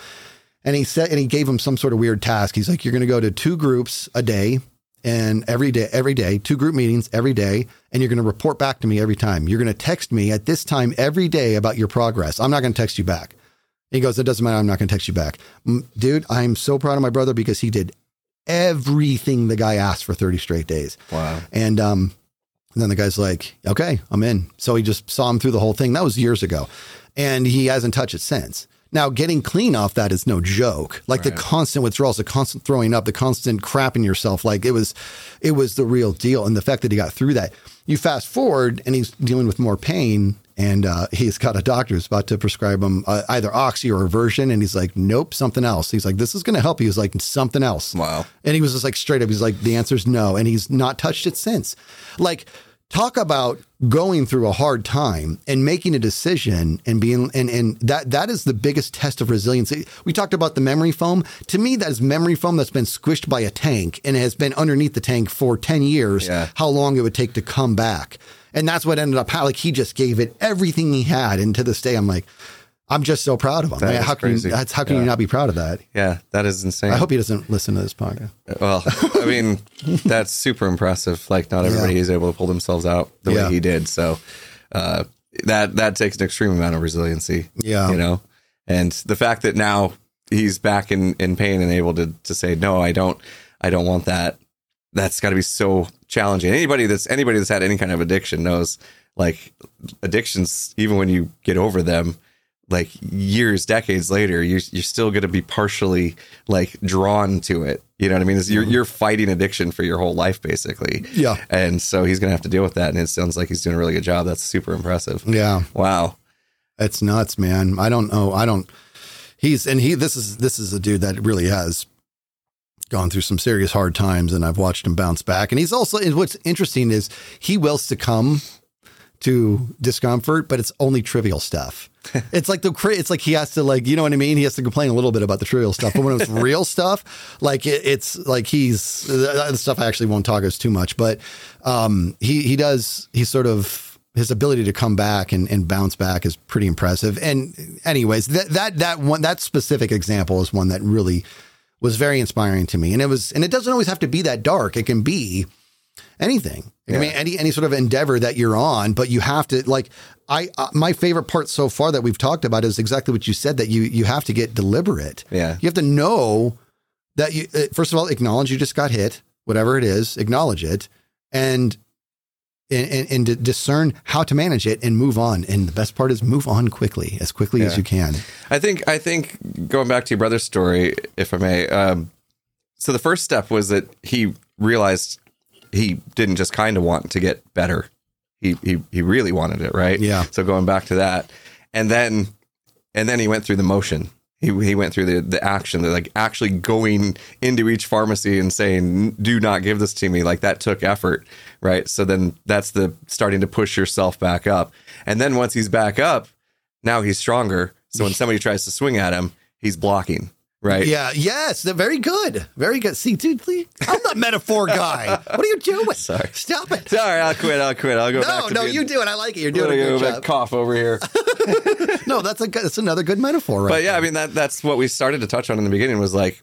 S2: And he said, and he gave him some sort of weird task. He's like, "You're going to go to two groups a day, and every day, every day, two group meetings every day, and you're going to report back to me every time. You're going to text me at this time every day about your progress. I'm not going to text you back." He goes, "It doesn't matter. I'm not going to text you back, dude. I'm so proud of my brother because he did everything the guy asked for 30 straight days."
S3: Wow.
S2: And um, then the guy's like, okay, I'm in. So he just saw him through the whole thing. That was years ago. And he hasn't touched it since. Now, getting clean off that is no joke. Like the constant withdrawals, the constant throwing up, the constant crapping yourself. Like it was, it was the real deal. And the fact that he got through that, you fast forward and he's dealing with more pain. And uh, *laughs* he's got a doctor who's about to prescribe him uh, either oxy or aversion. And he's like, nope, something else. He's like, this is going to help you. He's like, something else.
S3: Wow.
S2: And he was just like straight up. He's like, the answer is no. And he's not touched it since. Like, talk about going through a hard time and making a decision and being and and that that is the biggest test of resiliency. We talked about the memory foam. To me, that is memory foam that's been squished by a tank and has been underneath the tank for 10 years,
S3: Yeah.
S2: how long it would take to come back. And that's what ended up how like he just gave it everything he had. And to this day, I'm like, I'm just so proud of him.
S3: That
S2: Like,
S3: is
S2: how can you, that's how can you not be proud of that?
S3: Yeah, that is insane.
S2: I hope he doesn't listen to this podcast.
S3: Well, I mean, *laughs* that's super impressive. Like, not everybody
S2: Yeah.
S3: is able to pull themselves out the
S2: Yeah.
S3: way he did. So, uh, that that takes an extreme amount of resiliency.
S2: Yeah.
S3: you know, and the fact that now he's back in in pain and able to to say no, I don't, I don't want that. That's got to be so challenging. Anybody that's anybody that's had any kind of addiction knows, like, addictions. Even when you get over them. Like years, decades later, you're you're still going to be partially like drawn to it. You know what I mean? It's, you're mm-hmm. you're fighting addiction for your whole life, basically.
S2: Yeah.
S3: And so he's going to have to deal with that. And it sounds like he's doing a really good job. That's super impressive.
S2: Yeah.
S3: Wow.
S2: It's nuts, man. I don't know. I don't. He's and he. This is this is a dude that really has gone through some serious hard times, and I've watched him bounce back. And he's also. and What's interesting is he will succumb to discomfort, but it's only trivial stuff. *laughs* It's like the it's like he has to like you know what I mean. He has to complain a little bit about the trivial stuff, but when it's *laughs* real stuff, like it, it's like he's the stuff I actually won't talk as too much, but um, he he does he sort of his ability to come back and, and bounce back is pretty impressive. And anyways, that that that one that specific example is one that really was very inspiring to me. And it was, and it doesn't always have to be that dark. It can be anything. I mean, any any sort of endeavor that you're on, but you have to like. I uh, my favorite part so far that we've talked about is exactly what you said that you you have to get deliberate.
S3: Yeah.
S2: you have to know that you uh, first of all acknowledge you just got hit, whatever it is, acknowledge it, and and, and, to discern how to manage it and move on. And the best part is move on quickly, as quickly as you can.
S3: I think I think going back to your brother's story, if I may. Um, so the first step was that he realized he didn't just kind of want to get better. He he he really wanted it, right?
S2: Yeah.
S3: So going back to that, and then and then he went through the motion. He he went through the the action, the, like actually going into each pharmacy and saying, "Do not give this to me." Like that took effort, right? So then that's the starting to push yourself back up, and then once he's back up, now he's stronger. So when *laughs* somebody tries to swing at him, he's blocking, right?
S2: Yeah, yes, they're very good, very good. See, dude, please, I'm the metaphor guy. What are you doing?
S3: Sorry.
S2: stop it.
S3: Sorry, I'll quit. I'll quit. I'll go back
S2: No,
S3: to
S2: no,
S3: being-
S2: you do it. I like it. You're doing a good job.
S3: cough over here. *laughs*
S2: No, that's a good, that's another good metaphor, right?
S3: But yeah, I mean that that's what we started to touch on in the beginning was like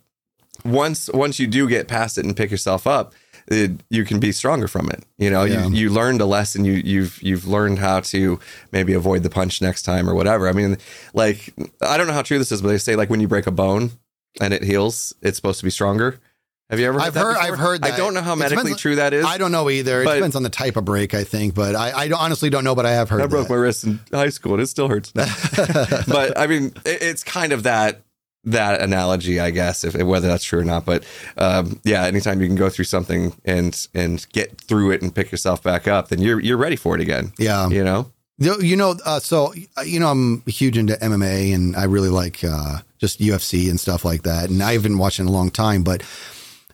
S3: once once you do get past it and pick yourself up, it, you can be stronger from it. You know,
S2: Yeah.
S3: you you learned a lesson. You you've you've learned how to maybe avoid the punch next time or whatever. I mean, like I don't know how true this is, but they say like when you break a bone and it heals, it's supposed to be stronger. Have you ever? Heard
S2: I've
S3: that
S2: heard,
S3: before?
S2: I've heard that.
S3: I don't know how
S2: It
S3: medically
S2: depends
S3: true that is.
S2: I don't know either. It depends on the type of break, I think. But I, I honestly don't know. But I have heard.
S3: I broke
S2: that.
S3: my wrist in high school and it still hurts now. *laughs* but I mean, it, it's kind of that that analogy, I guess, if whether that's true or not. But um, yeah, anytime you can go through something and and get through it and pick yourself back up, then you're you're ready for it again.
S2: Yeah.
S3: You know,
S2: You you know, uh, so uh, you know, I'm huge into MMA, and I really like uh, just UFC and stuff like that. And I have been watching a long time, but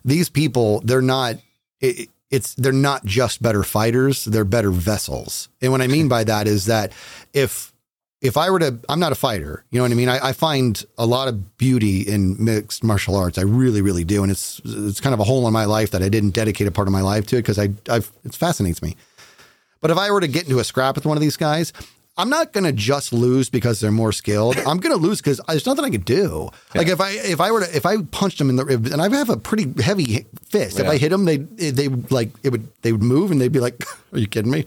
S2: these people, they're not. It, it's they're not just better fighters; they're better vessels. And what I mean by that is that if if I were to, I'm not a fighter. You know what I mean? I, I find a lot of beauty in mixed martial arts. I really, really do, and it's it's kind of a hole in my life that I didn't dedicate a part of my life to it because I I've, it fascinates me. But if I were to get into a scrap with one of these guys, I'm not going to just lose because they're more skilled. I'm going to lose because there's nothing I could do. Like if I if I were to if I punched them in the ribs, and I have a pretty heavy fist. If I hit them, they they like it would they would move and they'd be like, *laughs* "Are you kidding me?"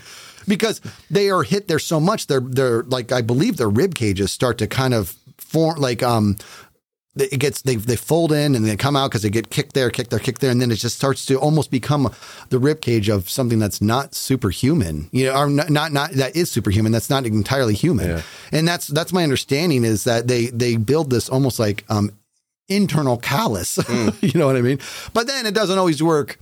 S2: Because they are hit there so much. They're they're like I believe their rib cages start to kind of form like um it gets they they fold in and they come out because they get kicked there, kicked there, kicked there, and then it just starts to almost become the rib cage of something that's not superhuman. You know, or not not, not that is superhuman. That's not entirely human.
S3: Yeah.
S2: And that's that's my understanding is that they they build this almost like um internal callus. *laughs* you know what I mean? But then it doesn't always work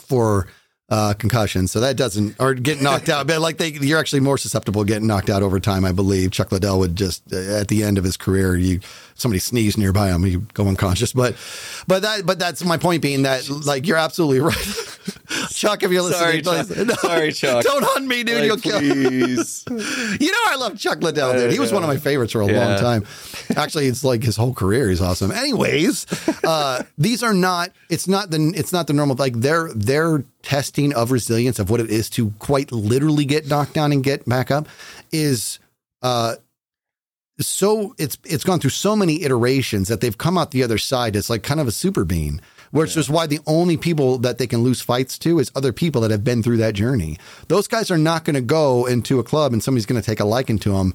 S2: for uh, concussion. So that doesn't, or get knocked out. But like they, you're actually more susceptible to getting knocked out over time, I believe. Chuck Liddell would just, uh, at the end of his career, you, somebody sneezed nearby him, you go unconscious. But, but that, but that's my point being that like, you're absolutely *laughs* right. Chuck, if you're
S3: Sorry,
S2: listening,
S3: Chuck.
S2: no,
S3: Sorry, Chuck.
S2: Don't hunt me, dude.
S3: Like,
S2: You'll kill
S3: please. *laughs*
S2: you know, I love Chuck Liddell, dude. He was one of my favorites for a long time. Actually, it's like his whole career. He's awesome. Anyways, uh, *laughs* these are not. It's not the. It's not the normal. Like their their testing of resilience of what it is to quite literally get knocked down and get back up is. Uh, so it's it's gone through so many iterations that they've come out the other side. It's like kind of a super bean, which is why the only people that they can lose fights to is other people that have been through that journey. Those guys are not going to go into a club and somebody's going to take a liking to them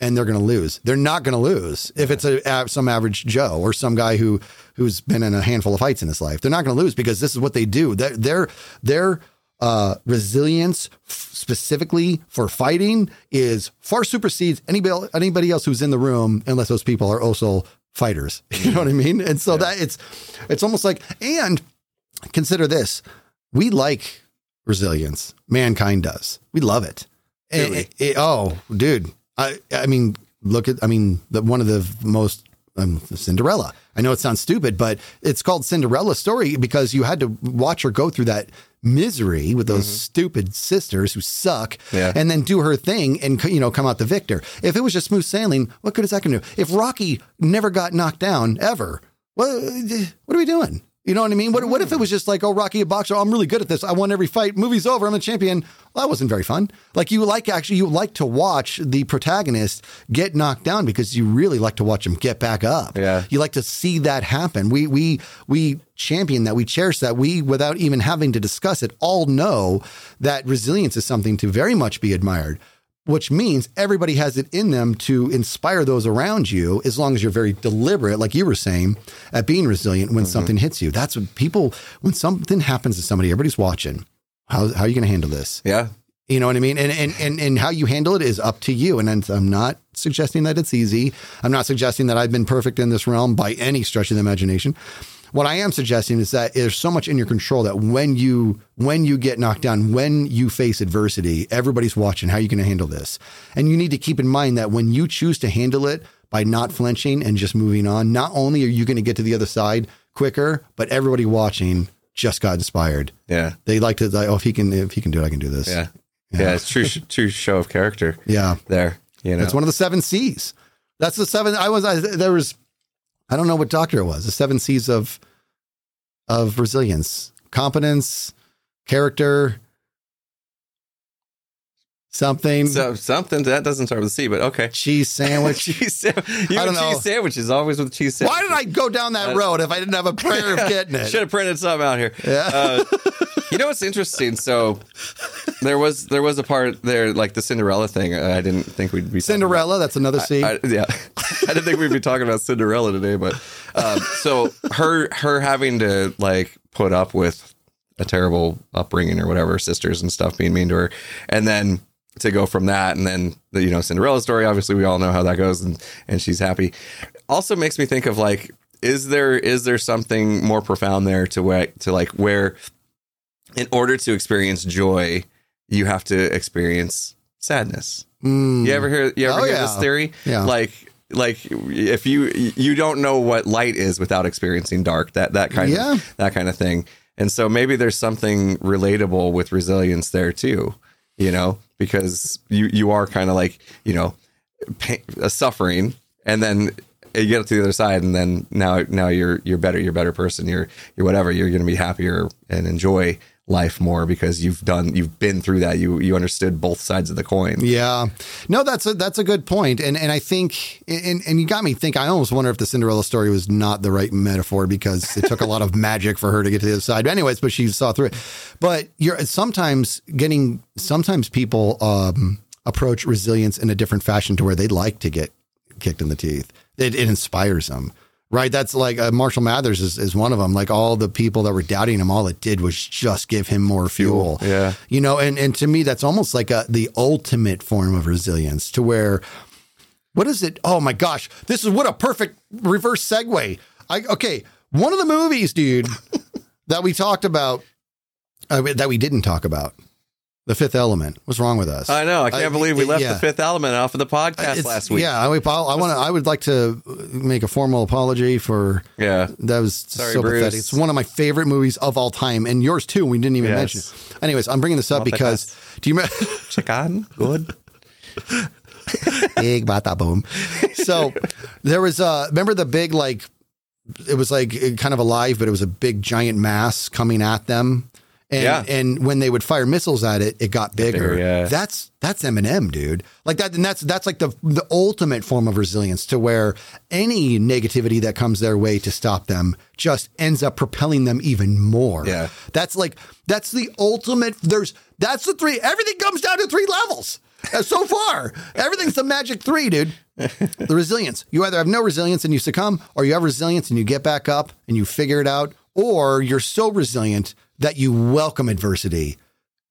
S2: and they're going to lose. They're not going to lose if it's a, some average Joe or some guy who who's been in a handful of fights in his life. They're not going to lose because this is what they do. Their their their uh, resilience f- specifically for fighting is far supersedes anybody anybody else who's in the room unless those people are also fighters. *laughs* You know what I mean? And so that it's it's almost like and consider this: we like resilience. Mankind does. We love it.
S3: Really?
S2: it- it- oh, dude. I I mean, look at I mean, the, one of the most um, Cinderella. I know it sounds stupid, but it's called Cinderella story because you had to watch her go through that misery with those mm-hmm. stupid sisters who suck
S3: Yeah.
S2: and then do her thing and you know come out the victor. If it was just smooth sailing, what good is that going to do? If Rocky never got knocked down ever, what what are we doing? You know what I mean? What, what if it mm. was just like, oh, Rocky a boxer, I'm really good at this. I won every fight. Movie's over. I'm a champion. Well, that wasn't very fun. Like you like actually, you like to watch the protagonist get knocked down because you really like to watch him get back up.
S3: Yeah.
S2: You like to see that happen. We we we champion that. We cherish that. We, without even having to discuss it, all know that resilience is something to very much be admired which means everybody has it in them to inspire those around you as long as you're very deliberate, like you were saying, at being resilient when mm-hmm. something hits you. That's what people, when something happens to somebody, everybody's watching. How, how are you going to handle this?
S3: Yeah.
S2: You know what I mean? And, and, and, and how you handle it is up to you. And I'm- I'm not suggesting that it's easy. I'm not suggesting that I've been perfect in this realm by any stretch of the imagination. What I am suggesting is that there's so much in your control that when you when you get knocked down, when you face adversity, everybody's watching. How are you going to handle this? And you need to keep in mind that when you choose to handle it by not flinching and just moving on, not only are you going to get to the other side quicker, but everybody watching just got inspired.
S3: Yeah.
S2: They like to like, oh, if he can if he can do it, I can do this.
S3: Yeah. Yeah. it's true, true show of character *laughs*
S2: Yeah.
S3: there. You know,
S2: It's one of the seven C's. That's the seven. I was, I, there was, I don't know what doctor it was. The seven C's of, of resilience, competence, character, something,
S3: so, something that doesn't start with a C, but okay. *laughs*
S2: cheese sandwich. *laughs*
S3: cheese sandwich. You
S2: I don't know.
S3: cheese sandwiches always with cheese
S2: Why did I go down that road if I didn't have a prayer of *laughs* getting it?
S3: Should have printed something out here.
S2: Yeah.
S3: Uh, you know what's interesting? So there was there was a part there like the Cinderella thing. I didn't think we'd be
S2: Cinderella, that's another C.
S3: I, yeah, I didn't think we'd be talking about Cinderella today, but um, so her her having to like put up with a terrible upbringing or whatever, sisters and stuff being mean to her, and then to go from that, and then the you know Cinderella story. Obviously, we all know how that goes, and and she's happy. Also makes me think of like, is there is there something more profound there to where to like where, in order to experience joy, you have to experience sadness.
S2: Mm.
S3: You ever hear you ever
S2: Oh,
S3: hear
S2: yeah.
S3: this theory?
S2: Yeah.
S3: Like like if you you don't know what light is without experiencing dark, that that kind
S2: Yeah.
S3: of that kind of thing. And so maybe there's something relatable with resilience there too, you know, because you you are kind of like, you know, pain, uh, suffering and then you get up to the other side and then now now you're you're better, you're a better person, you're you're whatever, you're going to be happier and enjoy life more because you've done you've been through that. You you understood both sides of the coin.
S2: Yeah, no, that's a that's a good point, and and I think and and you got me think. I almost wonder if the Cinderella story was not the right metaphor because it took a lot of *laughs* magic for her to get to the other side. But anyways, but she saw through it. But you're sometimes getting sometimes people um, approach resilience in a different fashion to where they'd like to get kicked in the teeth. It, it inspires them. Right, that's like uh, Marshall Mathers is, is one of them. Like all the people that were doubting him, all it did was just give him more fuel.
S3: Yeah.
S2: You know, and, and to me, that's almost like a, the ultimate form of resilience to where, what is it? Oh my gosh, this is what a perfect reverse segue. I, okay. One of the movies, dude, *laughs* that we talked about, uh, that we didn't talk about, The Fifth Element. What's wrong with us?
S3: I know. I can't believe we left
S2: yeah.
S3: the fifth element off of the podcast
S2: It's-
S3: last week.
S2: Yeah, I, I want to. I would like to make a formal apology for
S3: Yeah.
S2: that was
S3: Sorry,
S2: so
S3: Bruce.
S2: pathetic. It's one of my favorite movies of all time, and yours too. We didn't even
S3: Yes.
S2: mention it. Anyways, I'm bringing this up because do you remember?
S3: Chicken. Good. *laughs*
S2: big bada boom. So there was uh remember the big like it was like uh, kind of alive, but it was a big giant mass coming at them. And
S3: Yeah.
S2: and when they would fire missiles at it, it got bigger.
S3: bigger, yeah.
S2: That's that's Eminem, dude. Like that, and that's that's like the the ultimate form of resilience to where any negativity that comes their way to stop them just ends up propelling them even more.
S3: Yeah.
S2: That's like that's the ultimate. There's that's the three. Everything comes down to three levels. Uh, so far, everything's the magic three, dude. *laughs* The resilience. You either have no resilience and you succumb, or you have resilience and you get back up and you figure it out, or you're so resilient that you welcome adversity.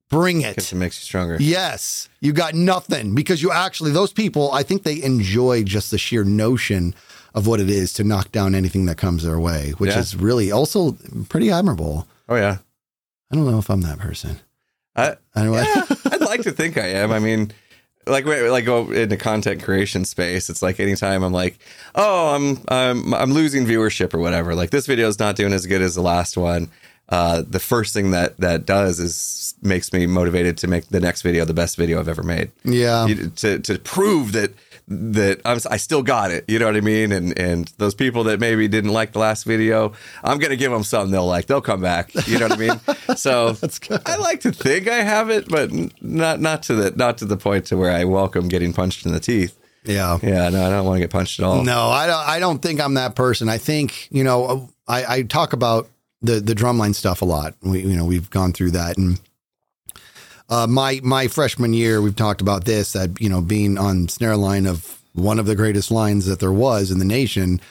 S2: Bring it.
S3: It makes you stronger.
S2: Yes, you got nothing because you actually, those people, I think they enjoy just the sheer notion of what it is to knock down anything that comes their way, which
S3: Yeah.
S2: is really also pretty admirable.
S3: Oh yeah.
S2: I don't know if I'm that person.
S3: I,
S2: Anyway,
S3: I'd like to think I am. I mean, like like go into content creation space. It's like anytime I'm like, oh, I'm I'm I'm losing viewership or whatever. Like this video is not doing as good as the last one. Uh, the first thing that that does is makes me motivated to make the next video the best video I've ever made.
S2: yeah.
S3: You- to to prove that that I'm, I still got it. You know what I mean? And and those people that maybe didn't like the last video, I'm gonna give them something they'll like. They'll come back. You know what I mean? *laughs* So I like to think I have it, but not not to the not to the point to where I welcome getting punched in the teeth.
S2: Yeah.
S3: Yeah, no, I don't want to get punched at all.
S2: No, I don't. I don't think I'm that person. I think you know. I, I talk about the the drumline stuff a lot. We you know we've gone through that and. Uh, my my freshman year, we've talked about this that you know being on snare line of one of the greatest lines that there was in the nation.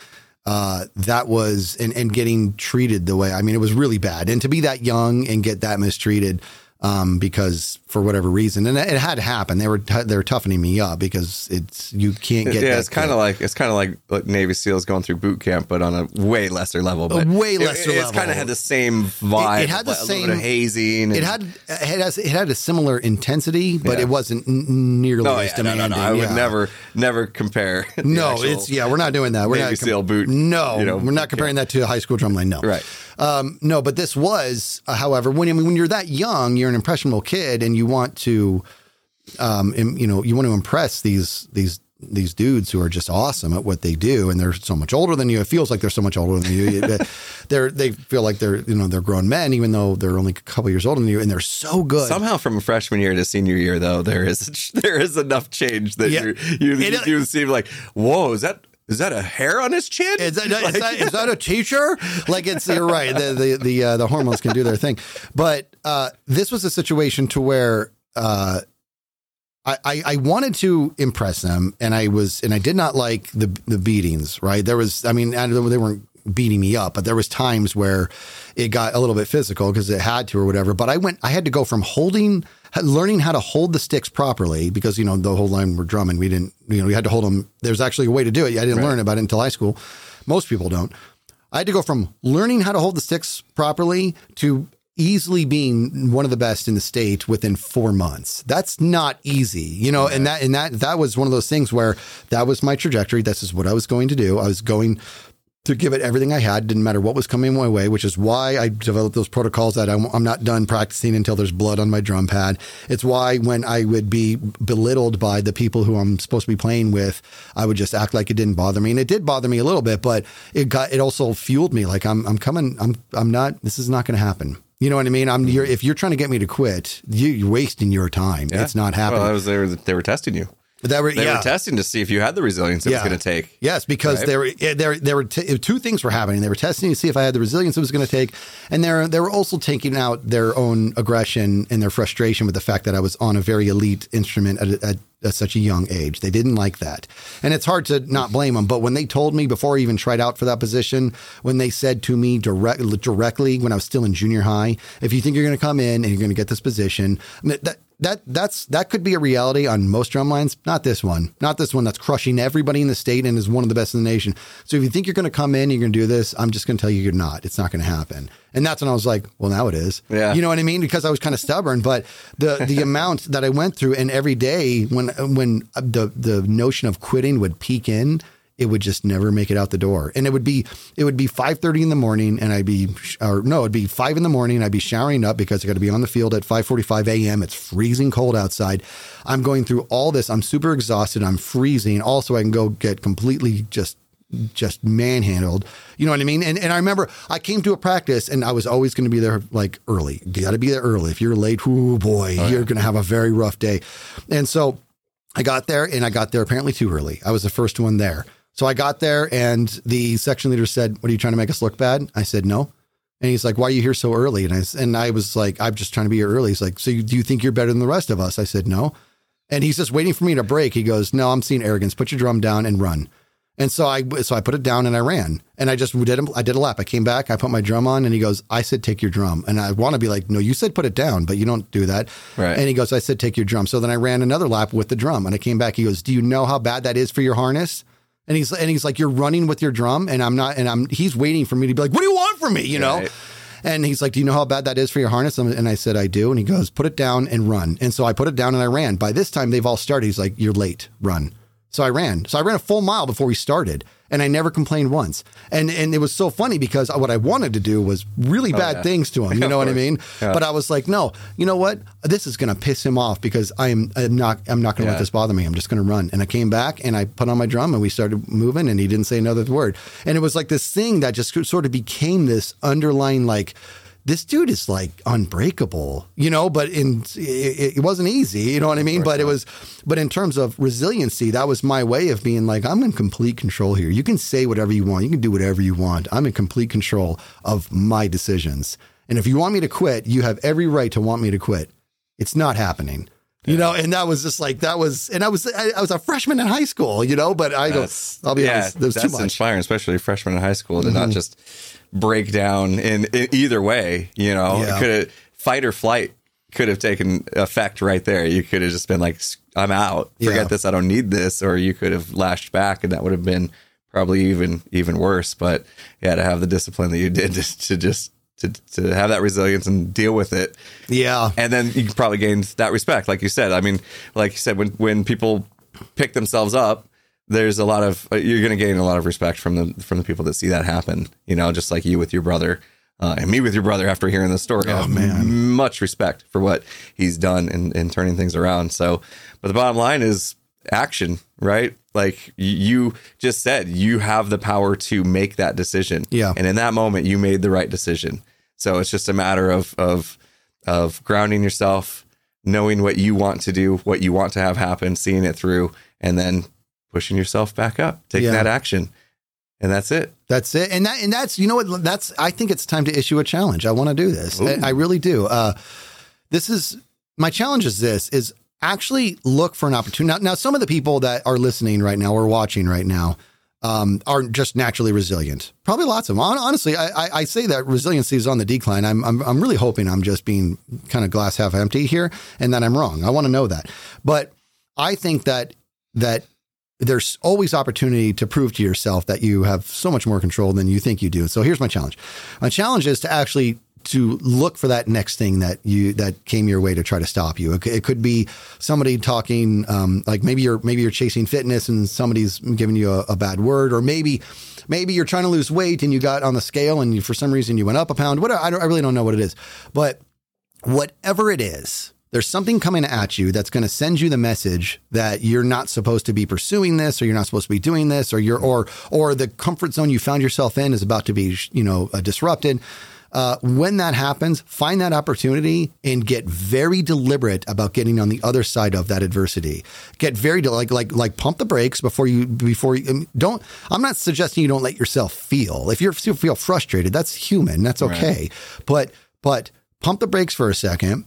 S2: Uh, that was and and getting treated the way I mean it was really bad. And to be that young and get that mistreated, um, because for whatever reason, and it had happened. They were t- they were toughening me up because it's you can't get.
S3: yeah,
S2: that
S3: it's kind of like it's kind of like, like Navy SEALs going through boot camp, but on a way lesser level. But
S2: way
S3: it-
S2: lesser
S3: It's
S2: level.
S3: It kind of had the same vibe.
S2: It- it had the
S3: a little bit
S2: same-
S3: of hazing.
S2: It had it has it had a similar intensity, but
S3: Yeah.
S2: it wasn't n- nearly
S3: No,
S2: as
S3: yeah, no, no,
S2: demanding.
S3: no. I would never, never compare. *laughs*
S2: No, it's yeah, we're not doing that. We're
S3: Navy
S2: not
S3: SEAL boot,
S2: No,
S3: you know,
S2: we're not comparing that to a high school drumline. No,
S3: Right.
S2: Um, no, but this was, uh, however, when I mean, when you're that young, you're an impressionable kid, and you want to, um, im- you know, you want to impress these these these dudes who are just awesome at what they do, and they're so much older than you. It feels like they're so much older than you. *laughs* they're they feel like they're you know they're grown men, even though they're only a couple years older than you, and they're so good.
S3: Somehow, from a freshman year to senior year, though, there is *laughs* there is enough change that
S2: Yeah.
S3: you you,
S2: It-
S3: you seem like, whoa, is that is that a hair on his chin?
S2: Is that, is, that, is that a teacher? Like it's you're right. The the the, uh, the hormones can do their thing, but uh, this was a situation to where uh, I, I I wanted to impress them, and I was and I did not like the the beatings. Right? There was I mean I, they weren't beating me up, but there was times where it got a little bit physical because it had to or whatever. But I went I had to go from holding learning how to hold the sticks properly because you know the whole line were drumming. We didn't you know we had to hold them. There's actually a way to do it. I didn't learn about it until high school. Most people don't. I had to go from learning how to hold the sticks properly to easily being one of the best in the state within four months. That's not easy, you know, and that, and that, that was one of those things where that was my trajectory. This is what I was going to do. I was going to give it everything I had. Didn't matter what was coming my way, which is why I developed those protocols that I'm, I'm not done practicing until there's blood on my drum pad. It's why when I would be belittled by the people who I'm supposed to be playing with, I would just act like it didn't bother me. And it did bother me a little bit, but it got, it also fueled me. Like I'm, I'm coming, I'm, I'm not, this is not going to happen. You know what I mean? I'm, mm-hmm. you're, if you're trying to get me to quit, you, you're wasting your time.
S3: Yeah.
S2: It's not happening.
S3: Well, that was they were they were testing you.
S2: That were,
S3: They
S2: yeah.
S3: were testing to see if you had the resilience it was going to take.
S2: Yes, because
S3: Right?
S2: there were there there were t- two things were happening. They were testing to see if I had the resilience it was going to take, and they they were also taking out their own aggression and their frustration with the fact that I was on a very elite instrument at, at, at such a young age. They didn't like that, and it's hard to not blame them. But when they told me before I even tried out for that position, when they said to me direct, directly when I was still in junior high, if you think you're going to come in and you're going to get this position, that that that's that could be a reality on most drum lines. Not this one. Not this one that's crushing everybody in the state and is one of the best in the nation. So if you think you're going to come in, you're going to do this. I'm just going to tell you you're not. It's not going to happen. And that's when I was like, well, now it is.
S3: Yeah.
S2: You know what I mean? Because I was kind of stubborn, but the the *laughs* amount that I went through, and every day when when uh, the the notion of quitting would peek in, it would just never make it out the door. And it would be it would be five thirty in the morning, and I'd be or no, it'd be five in the morning. And I'd be showering up because I got to be on the field at five forty five a.m. It's freezing cold outside. I'm going through all this. I'm super exhausted. I'm freezing. Also, I can go get completely just just manhandled. You know what I mean? And and I remember I came to a practice and I was always going to be there like early. You got to be there early. If you're late, oh boy, you're going to have a very rough day. And so I got there and I got there apparently too early. I was the first one there. So I got there and the section leader said, "What are you trying to make us look bad?" I said, "No." And he's like, "Why are you here so early?" And I and I was like, "I'm just trying to be here early." He's like, "So you, do you think you're better than the rest of us?" I said, "No." And he's just waiting for me to break. He goes, "No, I'm seeing arrogance. Put your drum down and run." And so I so I put it down and I ran and I just did a, I did a lap. I came back, I put my drum on, and he goes, "I said take your drum." And I want to be like, "No, you said put it down, but you don't do that."
S3: Right.
S2: And he goes, "I said take your drum." So then I ran another lap with the drum, and I came back. He goes, "Do you know how bad that is for your harness?" And he's and he's like, "You're running with your drum," and I'm not, and I'm he's waiting for me to be like, "What do you want from me?" You know.
S3: Right.
S2: And he's like, Do you know how bad that is for your harness? And I said, I do. And he goes, Put it down and run. And so I put it down and I ran. By this time, they've all started. He's like, You're late, run. So I ran. So I ran a full mile before we started and I never complained once. And and it was so funny because what I wanted to do was really oh, bad
S3: yeah.
S2: things to him. *laughs* You know what I mean?
S3: Yeah.
S2: But I was like, no, you know what? This is going to piss him off because I am I'm not I'm not going to
S3: Yeah.
S2: let this bother me. I'm just going to run. And I came back and I put on my drum and we started moving and he didn't say another word. And it was like this thing that just sort of became this underlying like this dude is like unbreakable, you know, but in it, it wasn't easy, you know what I mean? But it was but in terms of resiliency, that was my way of being like I'm in complete control here. You can say whatever you want. You can do whatever you want. I'm in complete control of my decisions. And if you want me to quit, you have every right to want me to quit. It's not happening. You know, and that was just like that was, and I was I, I was a freshman in high school, you know, but I go,
S3: That's-
S2: I'll be
S3: yeah,
S2: honest, was too
S3: that's
S2: much. Mm-hmm.
S3: inspiring, especially freshman in high school, to not just break down in, in either way. You know,
S2: Yeah.
S3: could have fight or flight could have taken effect right there. You could have just been like, "I'm out. Forget
S2: Yeah.
S3: this. I don't need this," or you could have lashed back, and that would have been probably even even worse. But yeah, to have the discipline that you did to, to just to to have that resilience and deal with it
S2: yeah,
S3: and then you probably gained that respect, like you said. I mean, like you said, when when people pick themselves up, there's a lot of uh, you're going to gain a lot of respect from the from the people that see that happen. You know, just like you with your brother. Uh, and me with your brother after hearing the story. Oh man, much respect for what he's done in, in turning things around. So, but the bottom line is action, right? Like you just said, you have the power to make that decision.
S2: Yeah.
S3: and in that moment, you made the right decision. So it's just a matter of of of grounding yourself, knowing what you want to do, what you want to have happen, seeing it through, and then pushing yourself back up, taking
S2: Yeah.
S3: that action. And that's it.
S2: That's it. And that and that's you know what that's I think it's time to issue a challenge. I want to do this. I, I really do. Uh this is my challenge is this is actually look for an opportunity. Now, now some of the people that are listening right now or watching right now um, are just naturally resilient. Probably lots of them. Honestly, I, I, I say that resiliency is on the decline. I'm, I'm, I'm really hoping I'm just being kind of glass half empty here and that I'm wrong. I want to know that. But I think that, that there's always opportunity to prove to yourself that you have so much more control than you think you do. So here's my challenge. My challenge is to actually to look for that next thing that you that came your way to try to stop you. It, it could be somebody talking, um, like maybe you're maybe you're chasing fitness and somebody's giving you a, a bad word, or maybe maybe you're trying to lose weight and you got on the scale and you, for some reason you went up a pound. What I, I really don't know what it is, but whatever it is, there's something coming at you that's going to send you the message that you're not supposed to be pursuing this, or you're not supposed to be doing this, or you're or or the comfort zone you found yourself in is about to be you know uh, disrupted. Uh, when that happens, find that opportunity and get very deliberate about getting on the other side of that adversity. Get very de- like like like pump the brakes before you before you don't. I'm not suggesting you don't let yourself feel. If you feel frustrated, that's human. That's okay. But but pump the brakes for a second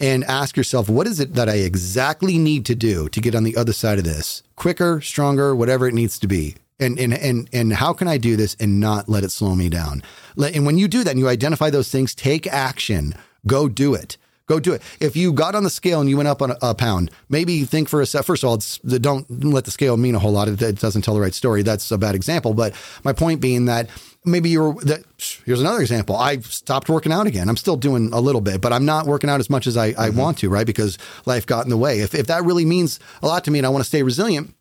S2: and ask yourself, what is it that I exactly need to do to get on the other side of this? Quicker, stronger, whatever it needs to be. And, and, and, and how can I do this and not let it slow me down? And when you do that and you identify those things, take action, go do it. Go do it. If you got on the scale and you went up on a, a pound, maybe think for a sec. First of all, it's, don't let the scale mean a whole lot. It, it doesn't tell the right story. That's a bad example. But my point being that maybe you're that. Here's another example. I stopped working out again. I'm still doing a little bit, but I'm not working out as much as I, I mm-hmm. want to, right? Because life got in the way. If if that really means a lot to me, and I want to stay resilient,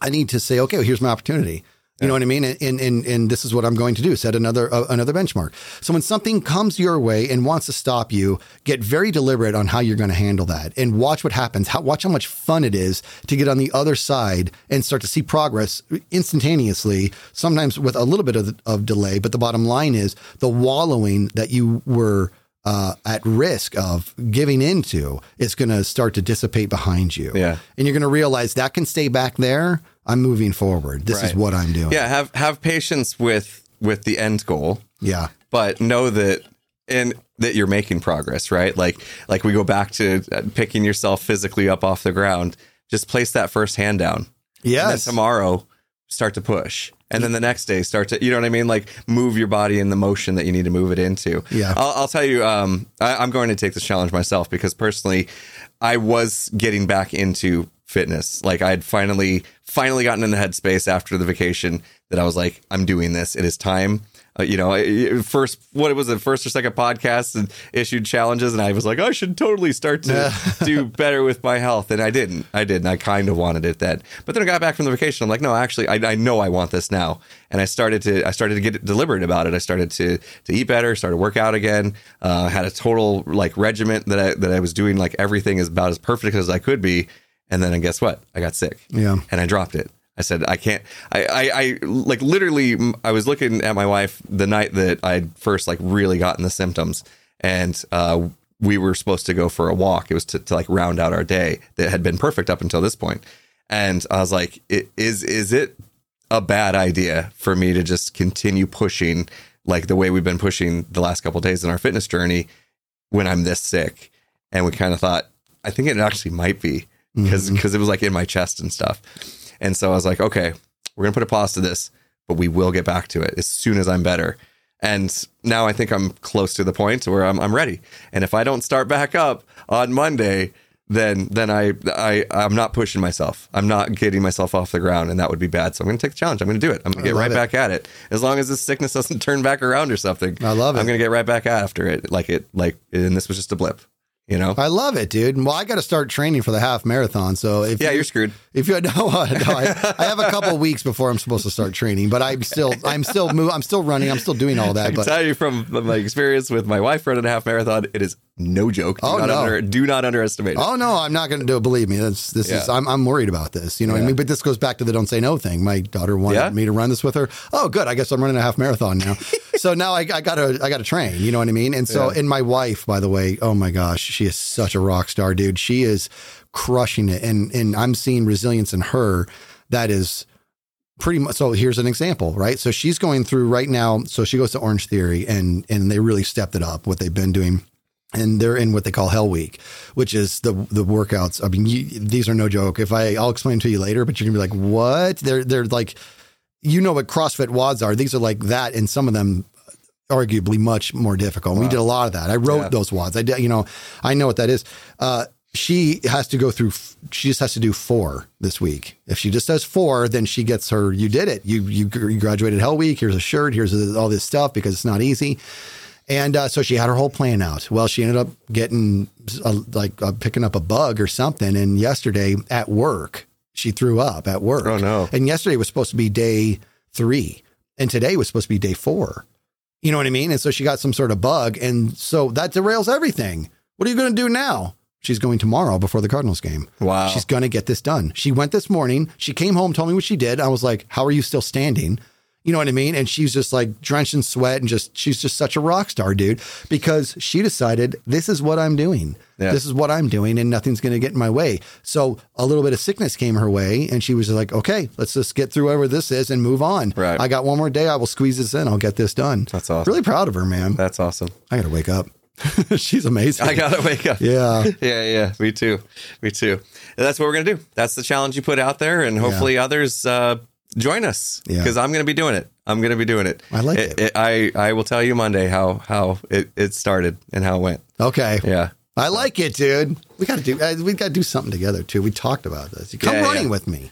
S2: I need to say, okay, well, here's my opportunity. You know what I mean? And, and, and, this is what I'm going to do. Set another, uh, another benchmark. So when something comes your way and wants to stop you, get very deliberate on how you're going to handle that and watch what happens. How, watch how much fun it is to get on the other side and start to see progress instantaneously, sometimes with a little bit of, of delay. But the bottom line is the wallowing that you were uh, at risk of giving into is going to start to dissipate behind you.
S3: Yeah.
S2: And you're going to realize that can stay back there. I'm moving forward. This is what I'm doing.
S3: Yeah, have have patience with with the end goal,
S2: Yeah.
S3: but know that and that you're making progress, right? Like like we go back to uh, picking yourself physically up off the ground. Just place that first hand down. And then tomorrow, start to push. And then the next day, start to, you know what I mean? Like move your body in the motion that you need to move it into.
S2: Yeah.
S3: I'll, I'll tell you, um, I, I'm going to take this challenge myself because personally, I was getting back into fitness. Like I had finally, finally gotten in the headspace after the vacation that I was like, I'm doing this. It is time. Uh, you know, first what was the first or second podcast and issued challenges, and I was like, I should totally start to *laughs* do better with my health, and I didn't. I didn't. I kind of wanted it then, but then I got back from the vacation. I'm like, no, actually, I, I know I want this now, and I started to I started to get deliberate about it. I started to to eat better, started to work out again. Uh, had a total like regiment that I that I was doing like everything is about as perfect as I could be, and then I guess what? I got sick.
S2: Yeah.
S3: and I dropped it. I said, I can't. I, I, I like literally. I was looking at my wife the night that I first like really gotten the symptoms, and uh, we were supposed to go for a walk. It was to, to like round out our day that had been perfect up until this point. And I was like, is is it a bad idea for me to just continue pushing like the way we've been pushing the last couple of days in our fitness journey when I'm this sick? And we kind of thought, I think it actually might be because because mm-hmm. it was like in my chest and stuff. And so I was like, okay, we're gonna put a pause to this, but we will get back to it as soon as I'm better. And now I think I'm close to the point where I'm I'm ready. And if I don't start back up on Monday, then then I I I'm not pushing myself. I'm not getting myself off the ground, and that would be bad. So I'm going to take the challenge. I'm going to do it. I'm going to get right
S2: it.
S3: back at it. As long as this sickness doesn't turn back around or something,
S2: I love it.
S3: I'm going to get right back after it. Like it like and this was just a blip, you know.
S2: I love it, dude. Well, I got to start training for the half marathon. So if
S3: yeah,
S2: you,
S3: you're screwed.
S2: If you *laughs* no, no I, I have a *laughs* couple weeks before I'm supposed to start training, but I'm still, I'm still, move, I'm still running, I'm still doing all that.
S3: I can
S2: But
S3: tell you from my experience with my wife running a half marathon, it is no joke. Do
S2: Oh,
S3: not
S2: no.
S3: under, do not underestimate it.
S2: oh no, I'm not going to do it. Believe me, that's this is. I'm, I'm worried about this. You know what I mean? But this goes back to the don't say no thing. My daughter wanted
S3: Yeah.
S2: me to run this with her. Oh, good. I guess I'm running a half marathon now. *laughs* so now I, I gotta, I gotta train. You know what I mean? And so,
S3: Yeah.
S2: and my wife, by the way, oh my gosh, she is such a rock star, dude. She is crushing it, and and I'm seeing resilience in her. That is pretty much so here's an example right so she's going through right now so she goes to Orangetheory and and they really stepped it up what they've been doing and they're in what they call hell week which is the the workouts i mean you, these are no joke if i i'll explain to you later but you're gonna be like what they're they're like you know what crossfit WODs are these are like that and some of them arguably much more difficult. We did a lot of that. I wrote
S3: Yeah.
S2: those WODs. I did, you know, I know what that is. Uh, she has to go through. She just has to do four this week. If she just does four, then she gets her. You did it. You you, you graduated Hell Week. Here's a shirt. Here's all this stuff because it's not easy. And uh, so she had her whole plan out. Well, she ended up getting uh like uh, picking up a bug or something. And yesterday at work, she threw up at work.
S3: Oh, no.
S2: And yesterday was supposed to be day three, and today was supposed to be day four. You know what I mean? And so she got some sort of bug. And so that derails everything. What are you going to do now? She's going tomorrow before the Cardinals game.
S3: Wow.
S2: She's going to get this done. She went this morning. She came home, told me what she did. I was like, How are you still standing? You know what I mean? And she's just like drenched in sweat and just, she's just such a rock star, dude, because she decided this is what I'm doing.
S3: Yeah.
S2: This is what I'm doing and nothing's going to get in my way. So a little bit of sickness came her way and she was like, okay, let's just get through whatever this is and move on.
S3: Right.
S2: I got one more day. I will squeeze this in. I'll get this done.
S3: That's awesome.
S2: Really proud of her, man.
S3: That's awesome.
S2: I got to wake up. *laughs* she's amazing.
S3: I gotta wake up.
S2: yeah. *laughs*
S3: yeah, yeah. Me too. Me too. And that's what we're gonna do. That's the challenge you put out there, and hopefully others uh, join us
S2: Yeah.
S3: because I'm gonna be doing it. I'm gonna be doing it.
S2: I like it.
S3: I I will tell you Monday how how it, it started and how it went.
S2: Okay.
S3: Yeah.
S2: I like it, dude. We got to do. Uh, we got to do something together too. We talked about this. You come
S3: Yeah,
S2: running
S3: yeah.
S2: with me.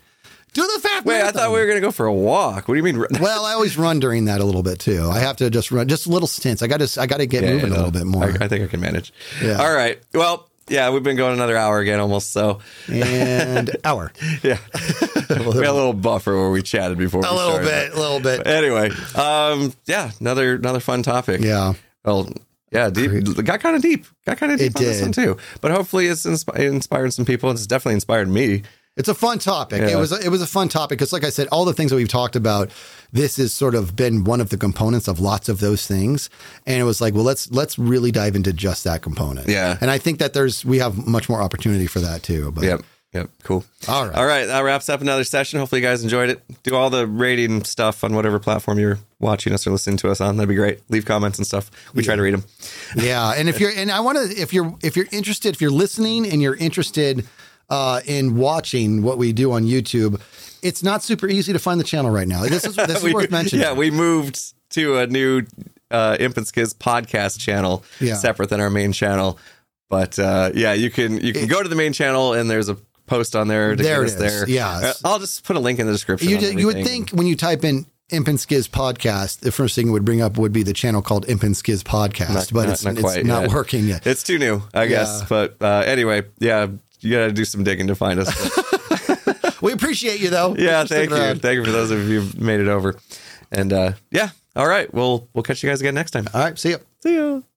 S2: Do the fat.
S3: Wait, I thought we were gonna go for a walk. What do you mean?
S2: Well, I always run during that a little bit too. I have to just run just little stints. I got to. I got to get
S3: Yeah,
S2: moving
S3: no,
S2: a little bit more.
S3: I, I think I can manage.
S2: Yeah.
S3: All right. Well, yeah, we've been going another hour again almost. So
S2: and *laughs* hour.
S3: yeah, *laughs* we had a little buffer where we chatted before.
S2: A little
S3: started.
S2: bit. A little bit.
S3: Anyway, um, yeah, another another fun topic.
S2: Yeah.
S3: Well, yeah, deep, got kind of deep. Got kind of deep
S2: It
S3: on this one
S2: did.
S3: too. But hopefully, it's inspi- inspired some people. It's definitely inspired me.
S2: It's a fun topic. It was. A, it was a fun topic because, like I said, all the things that we've talked about, this has sort of been one of the components of lots of those things. And it was like, well, let's let's really dive into just that component.
S3: Yeah.
S2: And I think that there's we have much more opportunity for that too. But
S3: Yep. Yep. Cool.
S2: All right.
S3: All right. That wraps up another session. Hopefully, you guys enjoyed it. Do all the rating stuff on whatever platform you're watching us or listening to us on. That'd be great. Leave comments and stuff. We try to read them.
S2: yeah and if you're and i want to if you're if you're interested if you're listening and you're interested uh in watching what we do on youtube it's not super easy to find the channel right now this is this is *laughs* worth mentioning
S3: Yeah, we moved to a new uh, Imp and Skizz podcast channel,
S2: Yeah.
S3: separate than our main channel. But uh, yeah, you can you can go to the main channel and there's a post on there to
S2: There
S3: get us there.
S2: Yeah.
S3: Uh, I'll just put a link in the description.
S2: you, ju- you would think when you type in Imp and Skizz podcast, the first thing it would bring up would be the channel called Imp and Skizz podcast,
S3: Not-
S2: but
S3: not-
S2: it's
S3: not
S2: it's not working yet.
S3: It's too new, I guess.
S2: Yeah.
S3: But uh, anyway, yeah, you got to do some digging to find us. *laughs*
S2: We appreciate you though.
S3: yeah, thank you,
S2: around.
S3: thank you for those of you who've made it over. And uh, yeah, all right, we'll we'll catch you guys again next time.
S2: All right, see you.
S3: See ya.